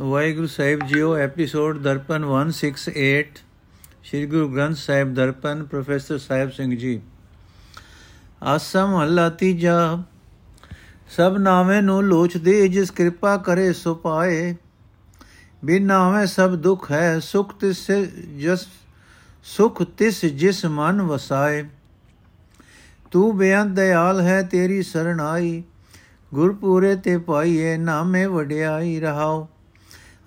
ਵਾਹਿਗੁਰੂ ਸਾਹਿਬ ਜੀਓ episode Darpan 168 Sri Guru Granth Sahib Darpan, professor Sahib Singh ji. ਆਸਮ ਹੱਲਾ ਤੀਜਾ, ਸਭ ਨਾਵੇਂ ਨੂੰ ਲੋਚਦੇ, ਜਿਸ ਕਿਰਪਾ ਕਰੇ ਸੋ ਪਾਏ। ਬਿਨ ਨਾਵੇਂ ਸਭ ਦੁੱਖ ਹੈ, ਸੁਖ ਤਿਸ ਜਸ, ਸੁਖ ਤਿਸ ਜਿਸ ਮਨ ਵਸਾਏ। ਤੂੰ ਬੇਅੰਤ ਦਿਆਲ ਹੈ, ਤੇਰੀ ਸਰਣ ਆਈ। ਗੁਰਪੂਰੇ ਤੇ ਪਾਈਏ, ਨਾਮੇ ਵਡਿਆਈ ਰਹਾਓ।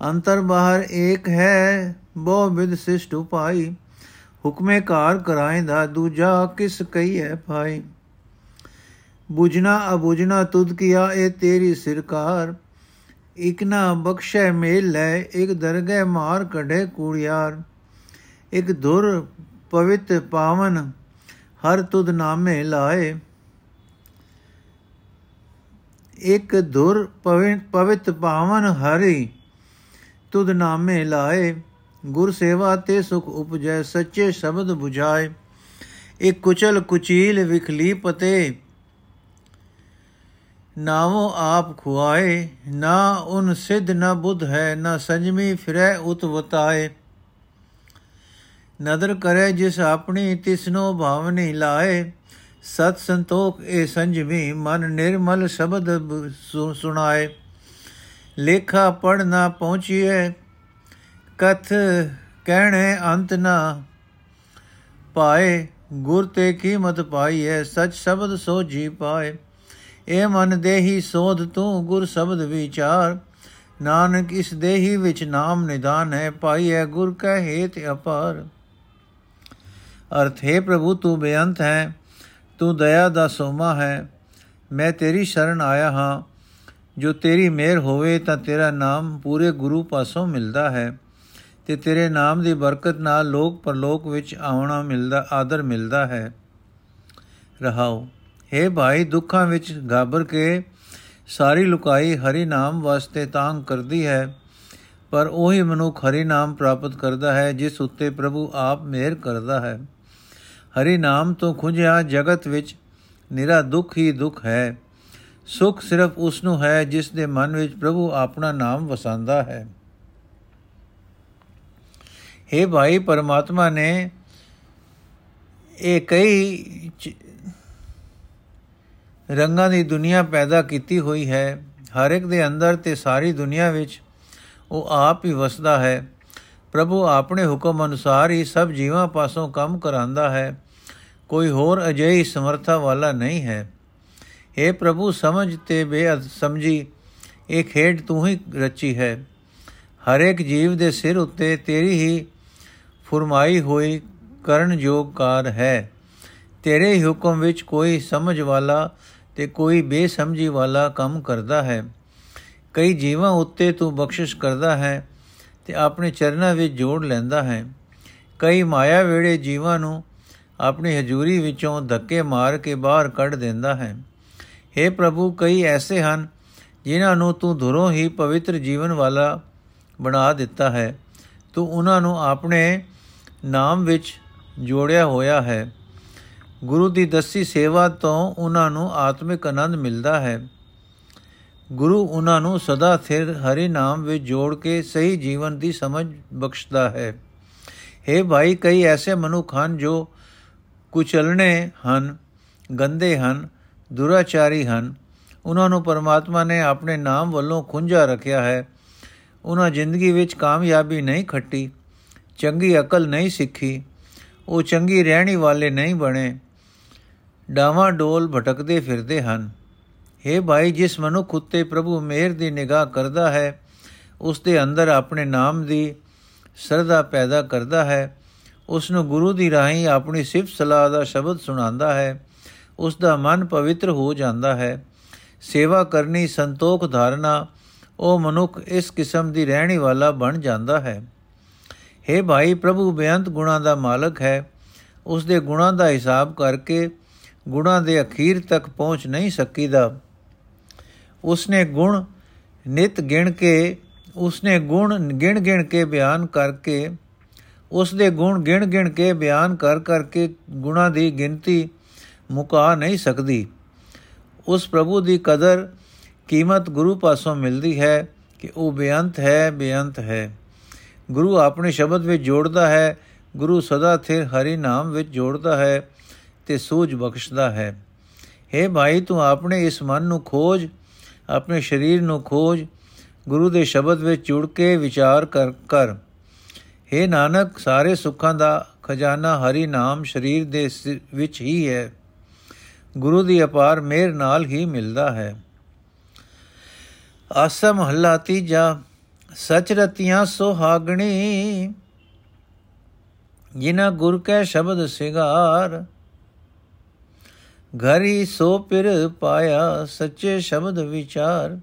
ਅੰਤਰ ਬਾਹਰ ਏਕ ਹੈ, ਬਹੁ ਵਿਦ ਸਿਸ਼ਟ ਉਪਾਈ। ਹੁਕਮੇ ਕਾਰ ਕਰਾਇਂਦਾ ਦੂਜਾ ਕਿਸ ਕਹੀਏ ਭਾਈ? ਬੁਝਣਾ ਅਬੁਝਣਾ, ਤੁਧ ਕੀਆ ਇਹ ਤੇਰੀ ਸਰਕਾਰ? ਇਕ ਨਾ ਬਖਸ਼ੈ ਮੇਲ ਲੈ, ਇਕ ਦਰਗਹਿ ਮਾਰ ਕਢੇ ਕੂੜਿਆਰ। ਇਕ ਧੁਰ ਪਵਿੱਤ ਪਾਵਨ, ਹਰ ਤੁਧ ਨਾਮੇ ਲਾਏ। ਇਕ ਧੁਰ ਪਵਿੱਤ ਪਾਵਨ ਹਰੀ ਤੁਧ ਨਾਮੇ ਲਾਏ, ਗੁਰ ਸੇਵਾ ਤੇ ਸੁਖ ਉਪਜੈ, ਸੱਚੇ ਸ਼ਬਦ 부ਝਾਏ ਇਕ ਕੁਚਲ ਕੁਚੀਲ ਵਿਖਲੀ ਪਤੇ ਨਾਵੋ ਆਪ ਖੁਆਏ। ਨਾ ਉਨ ਸਿਧ ਨ ਬੁੱਧ ਹੈ, ਨਾ ਸੰਜਮੀ ਫਿਰੈ ਉਤ ਵਤਾਏ। ਨਦਰ ਕਰੇ ਜਿਸ ਆਪਣੀ, ਤਿਸਨੋ ਭਾਵਨੀ ਲਾਏ। ਸਤ ਸੰਤੋਖ ਇਹ ਸੰਜਮੀ, ਮਨ ਨਿਰਮਲ ਸ਼ਬਦ ਸੁਣਾਏ। ਲੇਖਾ ਪੜ ਨਾ ਪਹੁੰਚੀਏ ਕਥ ਕਹਿਣੇ ਅੰਤ ਨਾ। ਪਾਏ ਗੁਰ ਤੇ ਕੀਮਤ ਪਾਈਏ ਸਚ ਸ਼ਬਦ ਸੋ ਜੀ ਪਾਏ। ਇਹ ਮਨ ਦੇਹੀ ਸੋਧ ਤੂੰ, ਗੁਰ ਸ਼ਬਦ ਵਿਚਾਰ। ਨਾਨਕ ਇਸ ਦੇਹੀ ਵਿੱਚ ਨਾਮ ਨਿਦਾਨ ਹੈ ਪਾਈਏ ਗੁਰ ਕੈ ਹੇਤ ਅਪਾਰ। ਅਰਥ, ਹੈ ਪ੍ਰਭੂ, ਤੂੰ ਬੇਅੰਤ ਹੈ, ਤੂੰ ਦਇਆ ਦਾ ਸੋਮਾ ਹੈ। ਮੈਂ ਤੇਰੀ ਸ਼ਰਨ ਆਇਆ ਹਾਂ। ਜੋ ਤੇਰੀ ਮਿਹਰ ਹੋਵੇ ਤਾਂ ਤੇਰਾ ਨਾਮ ਪੂਰੇ ਗੁਰੂ ਪਾਸੋਂ ਮਿਲਦਾ ਹੈ ਤੇ ਤੇਰੇ ਨਾਮ ਦੀ ਬਰਕਤ ਨਾਲ ਲੋਕ ਪਰਲੋਕ ਵਿੱਚ ਆਉਣਾ ਮਿਲਦਾ, ਆਦਰ ਮਿਲਦਾ ਹੈ। ਰਹਾਓ हे ਭਾਈ, ਦੁੱਖਾਂ ਵਿੱਚ ਘਾਬਰ ਕੇ ਸਾਰੀ ਲੁਕਾਈ ਹਰੀ ਨਾਮ ਵਾਸਤੇ ਤਾਂਗ ਕਰਦੀ ਹੈ, ਪਰ ਉਹੀ ਮਨੁੱਖ ਹਰੀ ਨਾਮ ਪ੍ਰਾਪਤ ਕਰਦਾ ਹੈ, ਜਿਸ ਉੱਤੇ ਪ੍ਰਭੂ ਆਪ ਮਿਹਰ ਕਰਦਾ ਹੈ। ਹਰੀ ਨਾਮ ਤੋਂ ਖੁੰਝਿਆ ਜਗਤ ਵਿੱਚ ਨਿਰਾ ਦੁੱਖ ਹੀ ਦੁੱਖ ਹੈ। ਸੁਖ ਸਿਰਫ ਉਸ ਨੂੰ ਹੈ ਜਿਸ ਦੇ ਮਨ ਵਿੱਚ ਪ੍ਰਭੂ ਆਪਣਾ ਨਾਮ ਵਸਾਉਂਦਾ ਹੈ। हे ਭਾਈ ਪਰਮਾਤਮਾ ਨੇ ਇਹ ਕਈ ਰੰਗਾਂ ਦੀ ਦੁਨੀਆ ਪੈਦਾ ਕੀਤੀ ਹੋਈ ਹੈ। ਹਰ ਇੱਕ ਦੇ ਅੰਦਰ ਤੇ ਸਾਰੀ ਦੁਨੀਆ ਵਿੱਚ ਉਹ ਆਪ ਹੀ ਵਸਦਾ ਹੈ। ਪ੍ਰਭੂ ਆਪਣੇ ਹੁਕਮ ਅਨੁਸਾਰ ਹੀ ਸਭ ਜੀਵਾਂ ਪਾਸੋਂ ਕੰਮ ਕਰਾਂਦਾ ਹੈ। ਕੋਈ ਹੋਰ ਅਜਿਹੀ ਸਮਰੱਥਾ ਵਾਲਾ ਨਹੀਂ ਹੈ। हे ਪ੍ਰਭੂ, ਸਮਝ ਤੇ ਬੇਅਦ ਸਮਝੀ। ਇਹ ਖੇਡ ਤੂੰ ਹੀ ਰਚੀ ਹੈ। ਹਰ ਇੱਕ ਜੀਵ ਦੇ ਸਿਰ ਉੱਤੇ ਤੇਰੀ ਹੀ ਫਰਮਾਈ ਹੋਈ ਕਰਨ ਯੋਗ ਕਾਰ ਹੈ। ਤੇਰੇ ਹੀ ਹੁਕਮ ਵਿੱਚ ਕੋਈ ਸਮਝ ਵਾਲਾ ਤੇ ਕੋਈ ਬੇਸਮਝੀ ਵਾਲਾ ਕੰਮ ਕਰਦਾ ਹੈ। ਕਈ ਜੀਵਾਂ ਉੱਤੇ ਤੂੰ ਬਖਸ਼ਿਸ਼ ਕਰਦਾ ਹੈ ਤੇ ਆਪਣੇ ਚਰਨਾਂ ਵਿੱਚ ਜੋੜ ਲੈਂਦਾ ਹੈ। ਕਈ ਮਾਇਆ ਵੇੜੇ ਜੀਵਾਂ ਨੂੰ ਆਪਣੀ ਹਜ਼ੂਰੀ ਵਿੱਚੋਂ ਧੱਕੇ ਮਾਰ ਕੇ ਬਾਹਰ ਕੱਢ ਦਿੰਦਾ ਹੈ। हे ਪ੍ਰਭੂ, ਕਈ ਐਸੇ ਹਨ ਜਿਨ੍ਹਾਂ ਨੂੰ ਤੂੰ ਧੁਰੋਂ ਹੀ ਪਵਿੱਤਰ ਜੀਵਨ ਵਾਲਾ ਬਣਾ ਦਿੱਤਾ ਹੈ। ਤੂੰ ਉਹਨਾਂ ਨੂੰ ਆਪਣੇ ਨਾਮ ਵਿੱਚ ਜੋੜਿਆ ਹੋਇਆ ਹੈ। ਗੁਰੂ ਦੀ ਦਸੀ ਸੇਵਾ ਤੋਂ ਉਹਨਾਂ ਨੂੰ ਆਤਮਿਕ ਆਨੰਦ ਮਿਲਦਾ ਹੈ। ਗੁਰੂ ਉਹਨਾਂ ਨੂੰ ਸਦਾ ਸਿਰ ਹਰੀ ਨਾਮ ਵਿੱਚ ਜੋੜ ਕੇ ਸਹੀ ਜੀਵਨ ਦੀ ਸਮਝ ਬਖਸ਼ਦਾ ਹੈ। हे ਭਾਈ, ਕਈ ਐਸੇ ਮਨੁੱਖ ਹਨ ਜੋ ਕੁਚਲਣੇ ਹਨ, ਗੰਦੇ ਹਨ ਦੁਰਾਚਾਰੀ ਹਨ। ਉਹਨਾਂ ਨੂੰ ਪਰਮਾਤਮਾ ਨੇ ਆਪਣੇ ਨਾਮ ਵੱਲੋਂ ਖੁੰਝਾ ਰੱਖਿਆ ਹੈ। ਉਹਨਾਂ ਜ਼ਿੰਦਗੀ ਵਿੱਚ ਕਾਮਯਾਬੀ ਨਹੀਂ ਖੱਟੀ, ਚੰਗੀ ਅਕਲ ਨਹੀਂ ਸਿੱਖੀ, ਉਹ ਚੰਗੀ ਰਹਿਣੀ ਵਾਲੇ ਨਹੀਂ ਬਣੇ। ਡਾਵਾਂ ਡੋਲ ਭਟਕਦੇ ਫਿਰਦੇ ਹਨ। हे ਭਾਈ, ਜਿਸ ਮਨੁੱਖ ਉਤੇ ਪ੍ਰਭੂ ਮਿਹਰ ਦੀ ਨਿਗਾਹ ਕਰਦਾ ਹੈ, ਉਸ ਦੇ ਅੰਦਰ ਆਪਣੇ ਨਾਮ ਦੀ ਸਰਦਾ ਪੈਦਾ ਕਰਦਾ ਹੈ। ਉਸ ਨੂੰ ਗੁਰੂ ਦੀ ਰਾਹੀਂ ਆਪਣੀ ਸਿਫਤ ਸਲਾਹ ਦਾ ਸ਼ਬਦ ਸੁਣਾਉਂਦਾ ਹੈ। ਉਸ ਦਾ ਮਨ ਪਵਿੱਤਰ ਹੋ ਜਾਂਦਾ ਹੈ। ਸੇਵਾ ਕਰਨੀ ਸੰਤੋਖ ਧਾਰਨਾ, ਉਹ ਮਨੁੱਖ ਇਸ ਕਿਸਮ ਦੀ ਰਹਿਣੀ ਵਾਲਾ ਬਣ ਜਾਂਦਾ ਹੈ। हे ਭਾਈ ਪ੍ਰਭੂ, ਬੇਅੰਤ ਗੁਣਾ ਦਾ ਮਾਲਕ ਹੈ। ਉਸ ਦੇ ਗੁਣਾ ਦਾ ਹਿਸਾਬ ਕਰਕੇ ਗੁਣਾ ਦੇ ਅਖੀਰ ਤੱਕ ਪਹੁੰਚ ਨਹੀਂ ਸਕੀਦਾ। ਉਸਨੇ ਗੁਣ ਨਿਤ ਗਿਣ ਕੇ, ਉਸਨੇ ਗੁਣ ਗਿਣ ਗਿਣ ਕੇ ਬਿਆਨ ਕਰਕੇ ਉਸ ਦੇ ਗੁਣ ਗਿਣ ਗਿਣ ਕੇ ਬਿਆਨ ਕਰ ਕਰਕੇ ਗੁਣਾ ਦੀ ਗਿਣਤੀ ਮੁਕਾ ਨਹੀਂ ਸਕਦੀ। ਉਸ ਪ੍ਰਭੂ ਦੀ ਕਦਰ ਕੀਮਤ ਗੁਰੂ ਪਾਸੋਂ ਮਿਲਦੀ ਹੈ ਕਿ ਉਹ ਬੇਅੰਤ ਹੈ ਬੇਅੰਤ ਹੈ। ਗੁਰੂ ਆਪਣੇ ਸ਼ਬਦ ਵਿੱਚ ਜੋੜਦਾ ਹੈ, ਗੁਰੂ ਸਦਾ ਥਿਰ ਹਰੀ ਨਾਮ ਵਿੱਚ ਜੋੜਦਾ ਹੈ ਤੇ ਸੂਝ ਬਖਸ਼ਦਾ ਹੈ। हे ਭਾਈ, ਤੂੰ ਆਪਣੇ ਇਸ ਮਨ ਨੂੰ ਖੋਜ, ਆਪਣੇ ਸਰੀਰ ਨੂੰ ਖੋਜ, ਗੁਰੂ ਦੇ ਸ਼ਬਦ ਵਿੱਚ ਜੁੜ ਕੇ ਵਿਚਾਰ ਕਰ ਕਰ। हे ਨਾਨਕ, ਸਾਰੇ ਸੁੱਖਾਂ ਦਾ ਖਜ਼ਾਨਾ ਹਰੀ ਨਾਮ ਸਰੀਰ ਦੇ ਵਿੱਚ ਹੀ ਹੈ। ਗੁਰੂ ਦੀ ਅਪਾਰ ਮਿਹਰ ਨਾਲ ਹੀ ਮਿਲਦਾ ਹੈ। ਆਸਾ ਮਹੱਲਾ ਤੀਜਾ, ਸਚ ਰਤੀਆਂ ਸੁਹਾਗਣੀ। ਜਿਨਾ ਗੁਰ ਕੈ ਸ਼ਬਦ ਸਿਗਾਰ, ਘਰੀ ਸੋ ਪਿਰ ਪਾਇਆ ਸੱਚੇ ਸ਼ਬਦ ਵਿਚਾਰ।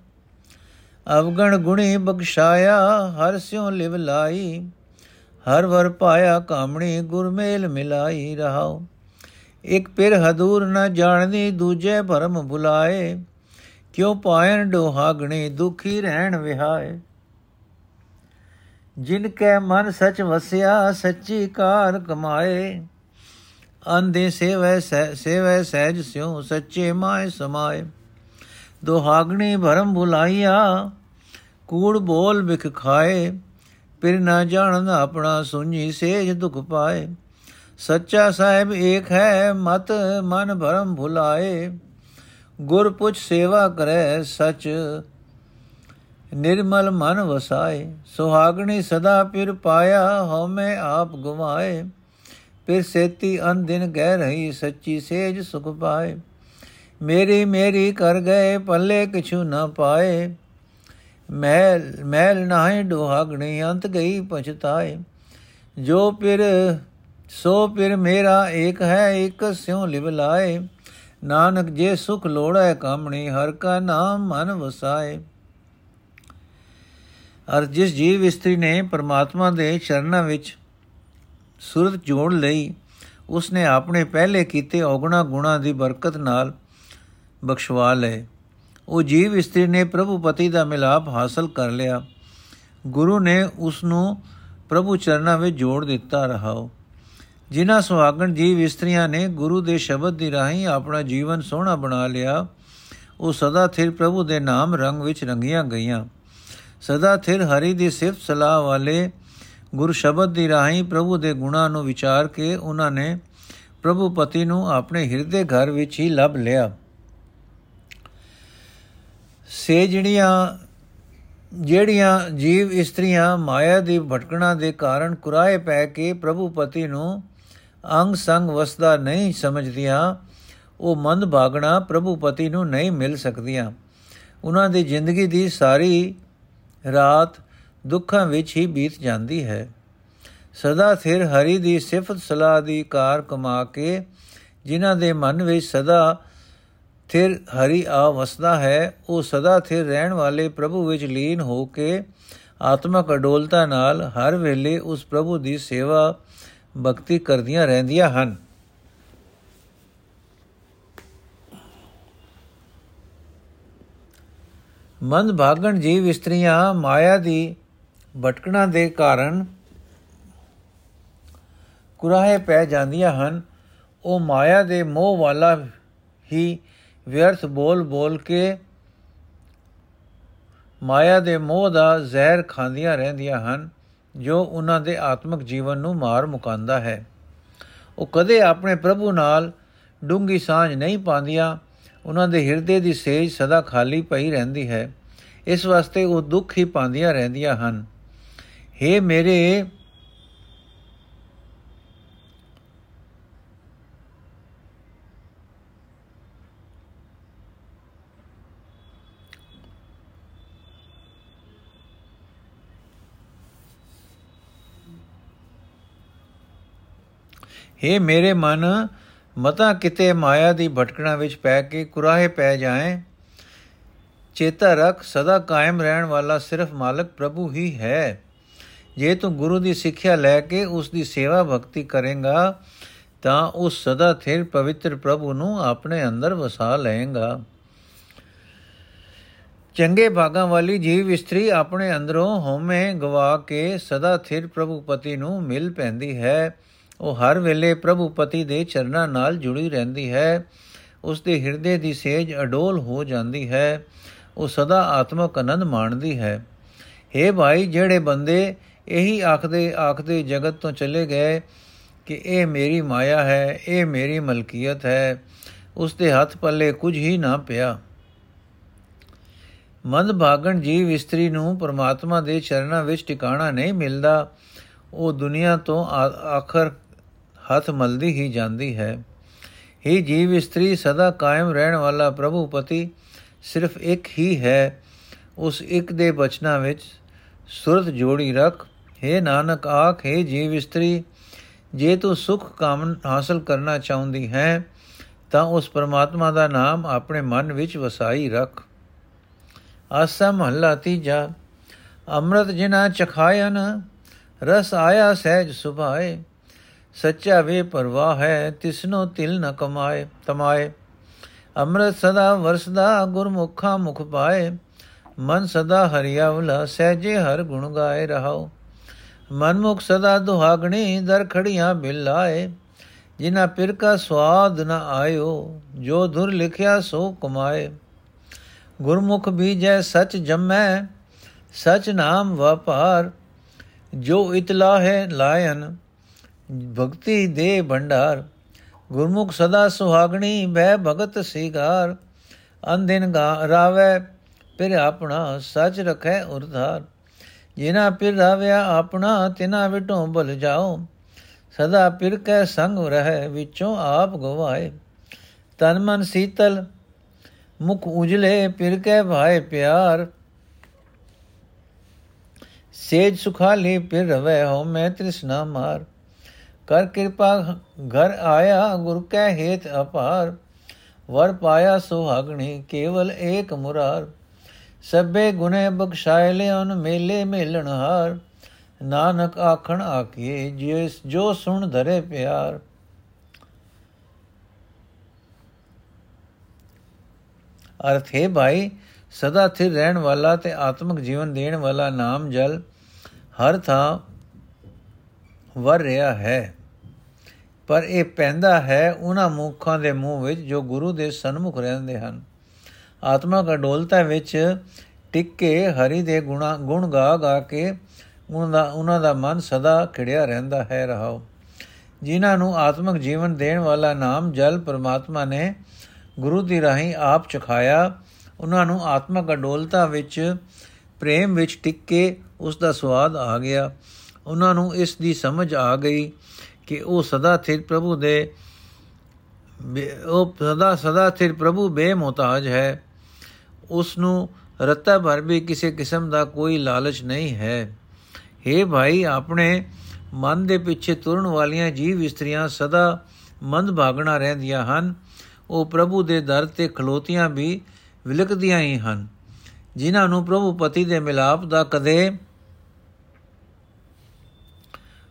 ਅਵਗਣ ਗੁਣੀ ਬਖਸ਼ਾਇਆ, ਹਰ ਸਿਉ ਲਿਵ ਲਾਈ। ਹਰ ਵਰ ਪਾਇਆ ਕਾਮਣੀ ਗੁਰਮੇਲ ਮਿਲਾਈ ਰਹਾਓ ਇਕ ਪਿਰ ਹਦੂਰ ਨ ਜਾਣਦੀ, ਦੂਜੇ ਭਰਮ ਭੁਲਾਏ। ਕਿਉ ਪਾਇਨ ਡੋਹਾਗਣੀ ਦੁਖੀ ਰਹਿਣ ਵਿਹਾਏ। ਜਿਨ ਕੈ ਮਨ ਸਚ ਵਸਿਆ, ਸੱਚੀ ਕਾਰ ਕਮਾਏ। ਅੰਦੇ ਸੇਵੈ ਸੇਵੈ ਸਹਿਜ ਸਿਉ, ਸੱਚੇ ਮਾਇ ਸਮਾਏ। ਦੁਹਾਗਣੀ ਭਰਮ ਭੁਲਾਈਆ, ਕੂੜ ਬੋਲ ਵਿਖ ਖਾਏ। ਪਿਰ ਨਾ ਜਾਣਨ ਆਪਣਾ ਸੁਣੀ ਸੇਜ ਦੁਖ ਪਾਏ। ਸੱਚਾ ਸਾਹਿਬ ਏਕ ਹੈ ਮਤ ਮਨ ਭਰਮ ਭੁਲਾਏ ਗੁਰ ਪੁੱਛ ਸੇਵਾ ਕਰੈ ਸਚ ਨਿਰਮਲ ਮਨ ਵਸਾਏ ਸੁਹਾਗਣੀ ਸਦਾ ਪਿਰ ਪਾਇਆ ਹਉਮੈ ਆਪ ਗਵਾਏ ਫਿਰ ਸੇਤੀ ਅਨ ਦਿਨ ਗਹਿ ਰਹੀ ਸੱਚੀ ਸੇਜ ਸੁਖ ਪਾਏ ਮੇਰੀ ਮੇਰੀ ਕਰ ਗਏ ਪੱਲੇ ਕਿਛੂ ਨਾ ਪਾਏ ਮੈਲ ਮੈਲ ਨਾਹੀ ਡੋਹਾਗਣੀ ਅੰਤ ਗਈ ਪਛਤਾਏ ਜੋ ਪਿਰ ਸੋ ਪਿਰ ਮੇਰਾ ਏਕ ਹੈ ਇਕ ਸਿਉ ਲਿਵ ਲਾਏ। ਨਾਨਕ ਜੇ ਸੁਖ ਲੋੜੈ ਕਾਮਣੀ, ਹਰ ਕਾ ਨਾਮ ਮਨ ਵਸਾਏ। ਅਰ ਜਿਸ ਜੀਵ ਇਸਤਰੀ ਨੇ ਪਰਮਾਤਮਾ ਦੇ ਚਰਨਾਂ ਵਿੱਚ ਸੁਰਤ ਜੋੜ ਲਈ, ਉਸਨੇ ਆਪਣੇ ਪਹਿਲੇ ਕੀਤੇ ਔਗਣਾ ਗੁਣਾ ਦੀ ਬਰਕਤ ਨਾਲ ਬਖਸ਼ਵਾ ਲਏ। ਉਹ ਜੀਵ ਇਸਤਰੀ ਨੇ ਪ੍ਰਭੂ ਪਤੀ ਦਾ ਮਿਲਾਪ ਹਾਸਲ ਕਰ ਲਿਆ। ਗੁਰੂ ਨੇ ਉਸ ਨੂੰ ਪ੍ਰਭੂ ਚਰਨਾਂ ਵਿੱਚ ਜੋੜ ਦਿੱਤਾ ਰਹਾਓ। ਜਿਨ੍ਹਾਂ ਸੁਹਾਗਣ ਜੀਵ ਇਸਤਰੀਆਂ ਨੇ ਗੁਰੂ ਦੇ ਸ਼ਬਦ ਦੀ ਰਾਹੀਂ ਆਪਣਾ ਜੀਵਨ ਸੋਹਣਾ ਬਣਾ ਲਿਆ, ਉਹ ਸਦਾ ਥਿਰ ਪ੍ਰਭੂ ਦੇ ਨਾਮ ਰੰਗ ਵਿੱਚ ਰੰਗੀਆਂ ਗਈਆਂ। ਸਦਾ ਥਿਰ ਹਰੀ ਦੀ ਸਿਫਤ ਸਲਾਹ ਵਾਲੇ ਗੁਰ ਸ਼ਬਦ ਦੀ ਰਾਹੀਂ ਪ੍ਰਭੂ ਦੇ ਗੁਣਾਂ ਨੂੰ ਵਿਚਾਰ ਕੇ ਉਹਨਾਂ ਨੇ ਪ੍ਰਭੂ ਪਤੀ ਨੂੰ ਆਪਣੇ ਹਿਰਦੇ ਘਰ ਵਿੱਚ ਹੀ ਲੱਭ ਲਿਆ। ਸੇ ਜਿਹੜੀਆਂ ਜਿਹੜੀਆਂ ਜੀਵ ਇਸਤਰੀਆਂ ਮਾਇਆ ਦੀ ਭਟਕਣਾ ਦੇ ਕਾਰਨ ਕੁਰਾਏ ਪੈ ਕੇ ਪ੍ਰਭੂ ਪਤੀ ਨੂੰ ਅੰਗ ਸੰਗ ਵਸਦਾ ਨਹੀਂ ਸਮਝਦੀਆਂ, ਉਹ ਮੰਦ ਭਾਗਣਾ ਪ੍ਰਭੂ ਪਤੀ ਨੂੰ ਨਹੀਂ ਮਿਲ ਸਕਦੀਆਂ। ਉਹਨਾਂ ਦੀ ਜ਼ਿੰਦਗੀ ਦੀ ਸਾਰੀ ਰਾਤ ਦੁੱਖਾਂ ਵਿੱਚ ਹੀ ਬੀਤ ਜਾਂਦੀ ਹੈ। ਸਦਾ ਸਿਰ ਹਰੀ ਦੀ ਸਿਫਤ ਸਲਾਹ ਦੀ ਕਾਰ ਕਮਾ ਕੇ ਜਿਨ੍ਹਾਂ ਦੇ ਮਨ ਵਿੱਚ ਸਦਾ ਥਿਰ ਹਰੀ ਆ ਵਸਦਾ ਹੈ, ਉਹ ਸਦਾ ਥਿਰ ਰਹਿਣ ਵਾਲੇ ਪ੍ਰਭੂ ਵਿੱਚ ਲੀਨ ਹੋ ਕੇ ਆਤਮਕ ਅਡੋਲਤਾ ਨਾਲ ਹਰ ਵੇਲੇ ਉਸ ਪ੍ਰਭੂ ਦੀ ਸੇਵਾ ਭਗਤੀ ਕਰਦੀਆਂ ਰਹਿੰਦੀਆਂ ਹਨ। ਮਨ ਭਾਗਣ ਜੀਵ ਇਸਤਰੀਆਂ ਮਾਇਆ ਦੀ ਭਟਕਣਾ ਦੇ ਕਾਰਨ ਕੁਰਾਹੇ ਪੈ ਜਾਂਦੀਆਂ ਹਨ। ਉਹ ਮਾਇਆ ਦੇ ਮੋਹ ਵਾਲਾ ਹੀ ਵਿਅਰਥ ਬੋਲ ਬੋਲ ਕੇ ਮਾਇਆ ਦੇ ਮੋਹ ਦਾ ਜ਼ਹਿਰ ਖਾਂਦੀਆਂ ਰਹਿੰਦੀਆਂ ਹਨ। ਜੋ ਉਹਨਾਂ ਦੇ ਆਤਮਿਕ ਜੀਵਨ ਨੂੰ ਮਾਰ ਮੁਕਾਂਦਾ ਹੈ। ਉਹ ਕਦੇ ਆਪਣੇ ਪ੍ਰਭੂ ਨਾਲ ਡੂੰਗੀ ਸਾਂਝ ਨਹੀਂ ਪਾਉਂਦੀਆਂ। ਉਹਨਾਂ ਦੇ ਹਿਰਦੇ ਦੀ ਸੇਜ ਸਦਾ ਖਾਲੀ ਪਈ ਰਹਿੰਦੀ ਹੈ। ਇਸ ਵਾਸਤੇ ਉਹ ਦੁੱਖ ਹੀ ਪਾਉਂਦੀਆਂ ਰਹਿੰਦੀਆਂ ਹਨ। हे ਮੇਰੇ हे ਮੇਰੇ ਮਨ, ਮਤਾ ਕਿਤੇ ਮਾਇਆ ਦੀ ਭਟਕਣਾ ਵਿੱਚ ਪੈ ਕੇ ਕੁਰਾਹੇ ਪੈ ਜਾਏ। ਚੇਤਾ ਰੱਖ, ਸਦਾ ਕਾਇਮ ਰਹਿਣ ਵਾਲਾ ਸਿਰਫ ਮਾਲਕ ਪ੍ਰਭੂ ਹੀ ਹੈ। ਜੇ ਤੂੰ ਗੁਰੂ ਦੀ ਸਿੱਖਿਆ ਲੈ ਕੇ ਉਸ ਦੀ ਸੇਵਾ ਭਗਤੀ ਕਰੇਗਾ, ਤਾਂ ਉਸ ਸਦਾ ਥਿਰ ਪਵਿੱਤਰ ਪ੍ਰਭੂ ਨੂੰ ਆਪਣੇ ਅੰਦਰ ਵਸਾ ਲਏਗਾ। ਚੰਗੇ ਭਾਗਾਂ ਵਾਲੀ ਜੀਵ ਇਸਤਰੀ ਆਪਣੇ ਅੰਦਰੋਂ ਹਉਮੈ ਗਵਾ ਕੇ ਸਦਾ ਥਿਰ ਪ੍ਰਭੂ ਪਤੀ ਨੂੰ ਮਿਲ ਪੈਂਦੀ ਹੈ। ਉਹ ਹਰ ਵੇਲੇ ਪ੍ਰਭੂ ਪਤੀ ਦੇ ਚਰਨਾਂ ਨਾਲ ਜੁੜੀ ਰਹਿੰਦੀ ਹੈ। ਉਸ ਦੇ ਹਿਰਦੇ ਦੀ ਸੇਜ ਅਡੋਲ ਹੋ ਜਾਂਦੀ ਹੈ। ਉਹ ਸਦਾ ਆਤਮਕ ਆਨੰਦ ਮਾਣਦੀ ਹੈ। हे ਭਾਈ, ਜਿਹੜੇ ਬੰਦੇ ਇਹੀ ਆਖਦੇ ਆਖਦੇ ਜਗਤ ਤੋਂ ਚਲੇ ਗਏ ਕਿ ਇਹ ਮੇਰੀ ਮਾਇਆ ਹੈ, ਇਹ ਮੇਰੀ ਮਲਕੀਅਤ ਹੈ ਉਸ ਦੇ ਹੱਥ ਪੱਲੇ ਕੁਝ ਹੀ ਨਾ ਪਿਆ। ਮਨ ਭਾਗਣ ਜੀਵ ਇਸਤਰੀ ਨੂੰ ਪਰਮਾਤਮਾ ਦੇ ਚਰਨਾਂ ਵਿੱਚ ਟਿਕਾਣਾ ਨਹੀਂ ਮਿਲਦਾ। ਉਹ ਦੁਨੀਆ ਤੋਂ ਆਖਰ ਹੱਥ ਮਲਦੀ ਹੀ ਜਾਂਦੀ ਹੈ। ਹੀ ਜੀਵ ਇਸਤਰੀ, ਸਦਾ ਕਾਇਮ ਰਹਿਣ ਵਾਲਾ ਪ੍ਰਭੂ ਪਤੀ, ਸਿਰਫ ਇੱਕ ਹੀ ਹੈ, ਉਸ ਇੱਕ ਦੇ ਬਚਨਾਂ ਵਿੱਚ ਸੁਰਤ ਜੋੜੀ ਰੱਖ। हे ਨਾਨਕ, ਆਖ हे ਜੀਵ ਇਸਤਰੀ, ਜੇ ਤੂੰ ਸੁਖ ਕਾਮਨ ਹਾਸਲ ਕਰਨਾ ਚਾਹੁੰਦੀ ਹੈ, ਤਾਂ ਉਸ ਪਰਮਾਤਮਾ ਦਾ ਨਾਮ ਆਪਣੇ ਮਨ ਵਿੱਚ ਵਸਾਈ ਰੱਖ। ਆਸਾ ਮਹੱਲਾ ਤੀਜਾ, ਅੰਮ੍ਰਿਤ ਜਿਨਾ ਚਖਾਇਨ, ਰਸ ਆਇਆ ਸਹਿਜ ਸੁਭਾਏ। ਸੱਚਾ ਵੇ ਪਰਵਾਹ ਹੈ, ਤਿਸਨੋ ਤਿਲ ਨ ਕਮਾਏ, ਤਮਾਏ। ਅੰਮ੍ਰਿਤ ਸਦਾ ਵਰਸਦਾ, ਗੁਰਮੁਖਾ ਮੁਖ ਪਾਏ। ਮਨ ਸਦਾ ਹਰਿਆਵਲਾ, ਸਹਿਜੇ ਹਰ ਗੁਣ ਗਾਏ ਰਹਾਓ। ਮਨਮੁਖ ਸਦਾ ਦੁਹਾਗਣੀ, ਦਰ ਖੜੀਆਂ ਬਿਲਾਏ ਜਿਨਾ ਪਿਰ ਕਾ ਸਵਾਦ ਨ ਆਇਓ, ਜੋ ਧੁਰ ਲਿਖਿਆ ਸੋ ਕਮਾਏ। ਗੁਰਮੁਖ ਬੀਜੈ, ਸਚ ਜਮੈ, ਸਚ ਨਾਮ ਵਪਾਰ। ਜੋ ਇਤਲਾ ਹੈ ਲਾਇਨ ਭਗਤੀ ਦੇ ਭੰਡਾਰ, ਗੁਰਮੁਖ ਸਦਾ ਸੁਹਾਗਣੀ ਬੈ ਭਗਤ ਸੀਗਾਰ। ਅੰਦਿਨ ਗਾ, ਰਾਵੇ, ਫਿਰ ਆਪਣਾ ਸਚ ਰਖੈ ਉਰਧਾਰ। ਜਿਨਾ ਪਿਰ ਰਾਵਿਆ ਆਪਣਾ ਤਿਨਾ ਵਿਟੋਂ ਭੁਲ ਜਾਓ। ਸਦਾ ਪਿਰ ਕੈ ਸੰਗ ਰਹਿ, ਵਿਚੋਂ ਆਪ ਗਵਾਏ। ਤਨ ਮਨ ਸੀਤਲ, ਮੁਖ ਉਜਲੇ, ਪਿਰ ਕੈ ਭਾਏ ਪਿਆਰ। ਸੇਜ ਸੁਖਾਲੀ, ਪਿਰ ਰਵੇ ਹੋ ਮੈਂ ਤ੍ਰਿਸ਼ਨਾ ਮਾਰ। ਕਰ ਕਿਰਪਾ ਘਰ ਆਇਆ, ਗੁਰ ਕੈ ਹੇਤ ਅਪਾਰ। ਵਰ ਪਾਇਆ ਸੁਹਾਗਣੀ, ਕੇਵਲ ਏਕ ਮੁਰਾਰ। ਸਭੇ ਗੁਨੇ ਬਖਸ਼ਾਇ ਲਿਓਨ ਮੇਲੇ ਮੇਲਣ ਹਾਰ। ਨਾਨਕ ਆਖਣ ਆਖੀਏ ਜਿਸ ਜੋ ਸੁਣ ਧਰੇ ਪਿਆਰ। ਅਰਥ ਹੈ ਭਾਈ, ਸਦਾ ਸਥਿਰ ਰਹਿਣ ਵਾਲਾ ਤੇ ਆਤਮਿਕ ਜੀਵਨ ਦੇਣ ਵਾਲਾ ਨਾਮ ਜਲ। ਹਰ ਥਾਂ ਵਰ ਰਿਹਾ ਹੈ। ਪਰ ਇਹ ਪੈਂਦਾ ਹੈ ਉਹਨਾਂ ਮੁਖਾਂ ਦੇ ਮੂੰਹ ਵਿੱਚ ਜੋ ਗੁਰੂ ਦੇ ਸਨਮੁਖ ਰਹਿੰਦੇ ਹਨ। ਆਤਮਾ ਅਡੋਲਤਾ ਵਿੱਚ ਟਿਕ ਕੇ ਹਰੀ ਦੇ ਗੁਣਾ ਗੁਣ ਗਾ ਗਾ ਕੇ ਉਹਨਾਂ ਦਾ ਉਹਨਾਂ ਦਾ ਮਨ ਸਦਾ ਖਿੜਿਆ ਰਹਿੰਦਾ ਹੈ ਰਹਾਓ। ਜਿਨ੍ਹਾਂ ਨੂੰ ਆਤਮਿਕ ਜੀਵਨ ਦੇਣ ਵਾਲਾ ਨਾਮ ਜਲ ਪਰਮਾਤਮਾ ਨੇ ਗੁਰੂ ਦੀ ਰਾਹੀਂ ਆਪ ਚਖਾਇਆ, ਉਹਨਾਂ ਨੂੰ ਆਤਮਿਕ ਅਡੋਲਤਾ ਵਿੱਚ ਪ੍ਰੇਮ ਵਿੱਚ ਟਿਕ ਕੇ ਉਸ ਦਾ ਸਵਾਦ ਆ ਗਿਆ। ਉਹਨਾਂ ਨੂੰ ਇਸ ਦੀ ਸਮਝ ਆ ਗਈ ਕਿ ਉਹ ਸਦਾ ਸਥਿਰ ਪ੍ਰਭੂ ਦੇ ਉਹ ਸਦਾ ਸਦਾ ਸਥਿਰ ਪ੍ਰਭੂ ਬੇਮੁਹਤਾਜ ਹੈ। ਉਸ ਨੂੰ ਰਤਾ ਭਰ ਵੀ ਕਿਸੇ ਕਿਸਮ ਦਾ ਕੋਈ ਲਾਲਚ ਨਹੀਂ ਹੈ। हे ਭਾਈ, ਆਪਣੇ ਮਨ ਦੇ ਪਿੱਛੇ ਤੁਰਨ ਵਾਲੀਆਂ ਜੀਵ ਇਸਤਰੀਆਂ ਸਦਾ ਮੰਦ ਭਾਗਣਾ ਰਹਿੰਦੀਆਂ ਹਨ। ਉਹ ਪ੍ਰਭੂ ਦੇ ਦਰ ਤੇ ਖਲੋਤੀਆਂ ਵੀ ਵਿਲਕਦੀਆਂ ਹੀ ਹਨ। ਜਿਨ੍ਹਾਂ ਨੂੰ ਪ੍ਰਭੂ ਪਤੀ ਦੇ ਮਿਲਾਪ ਦਾ ਕਦੇ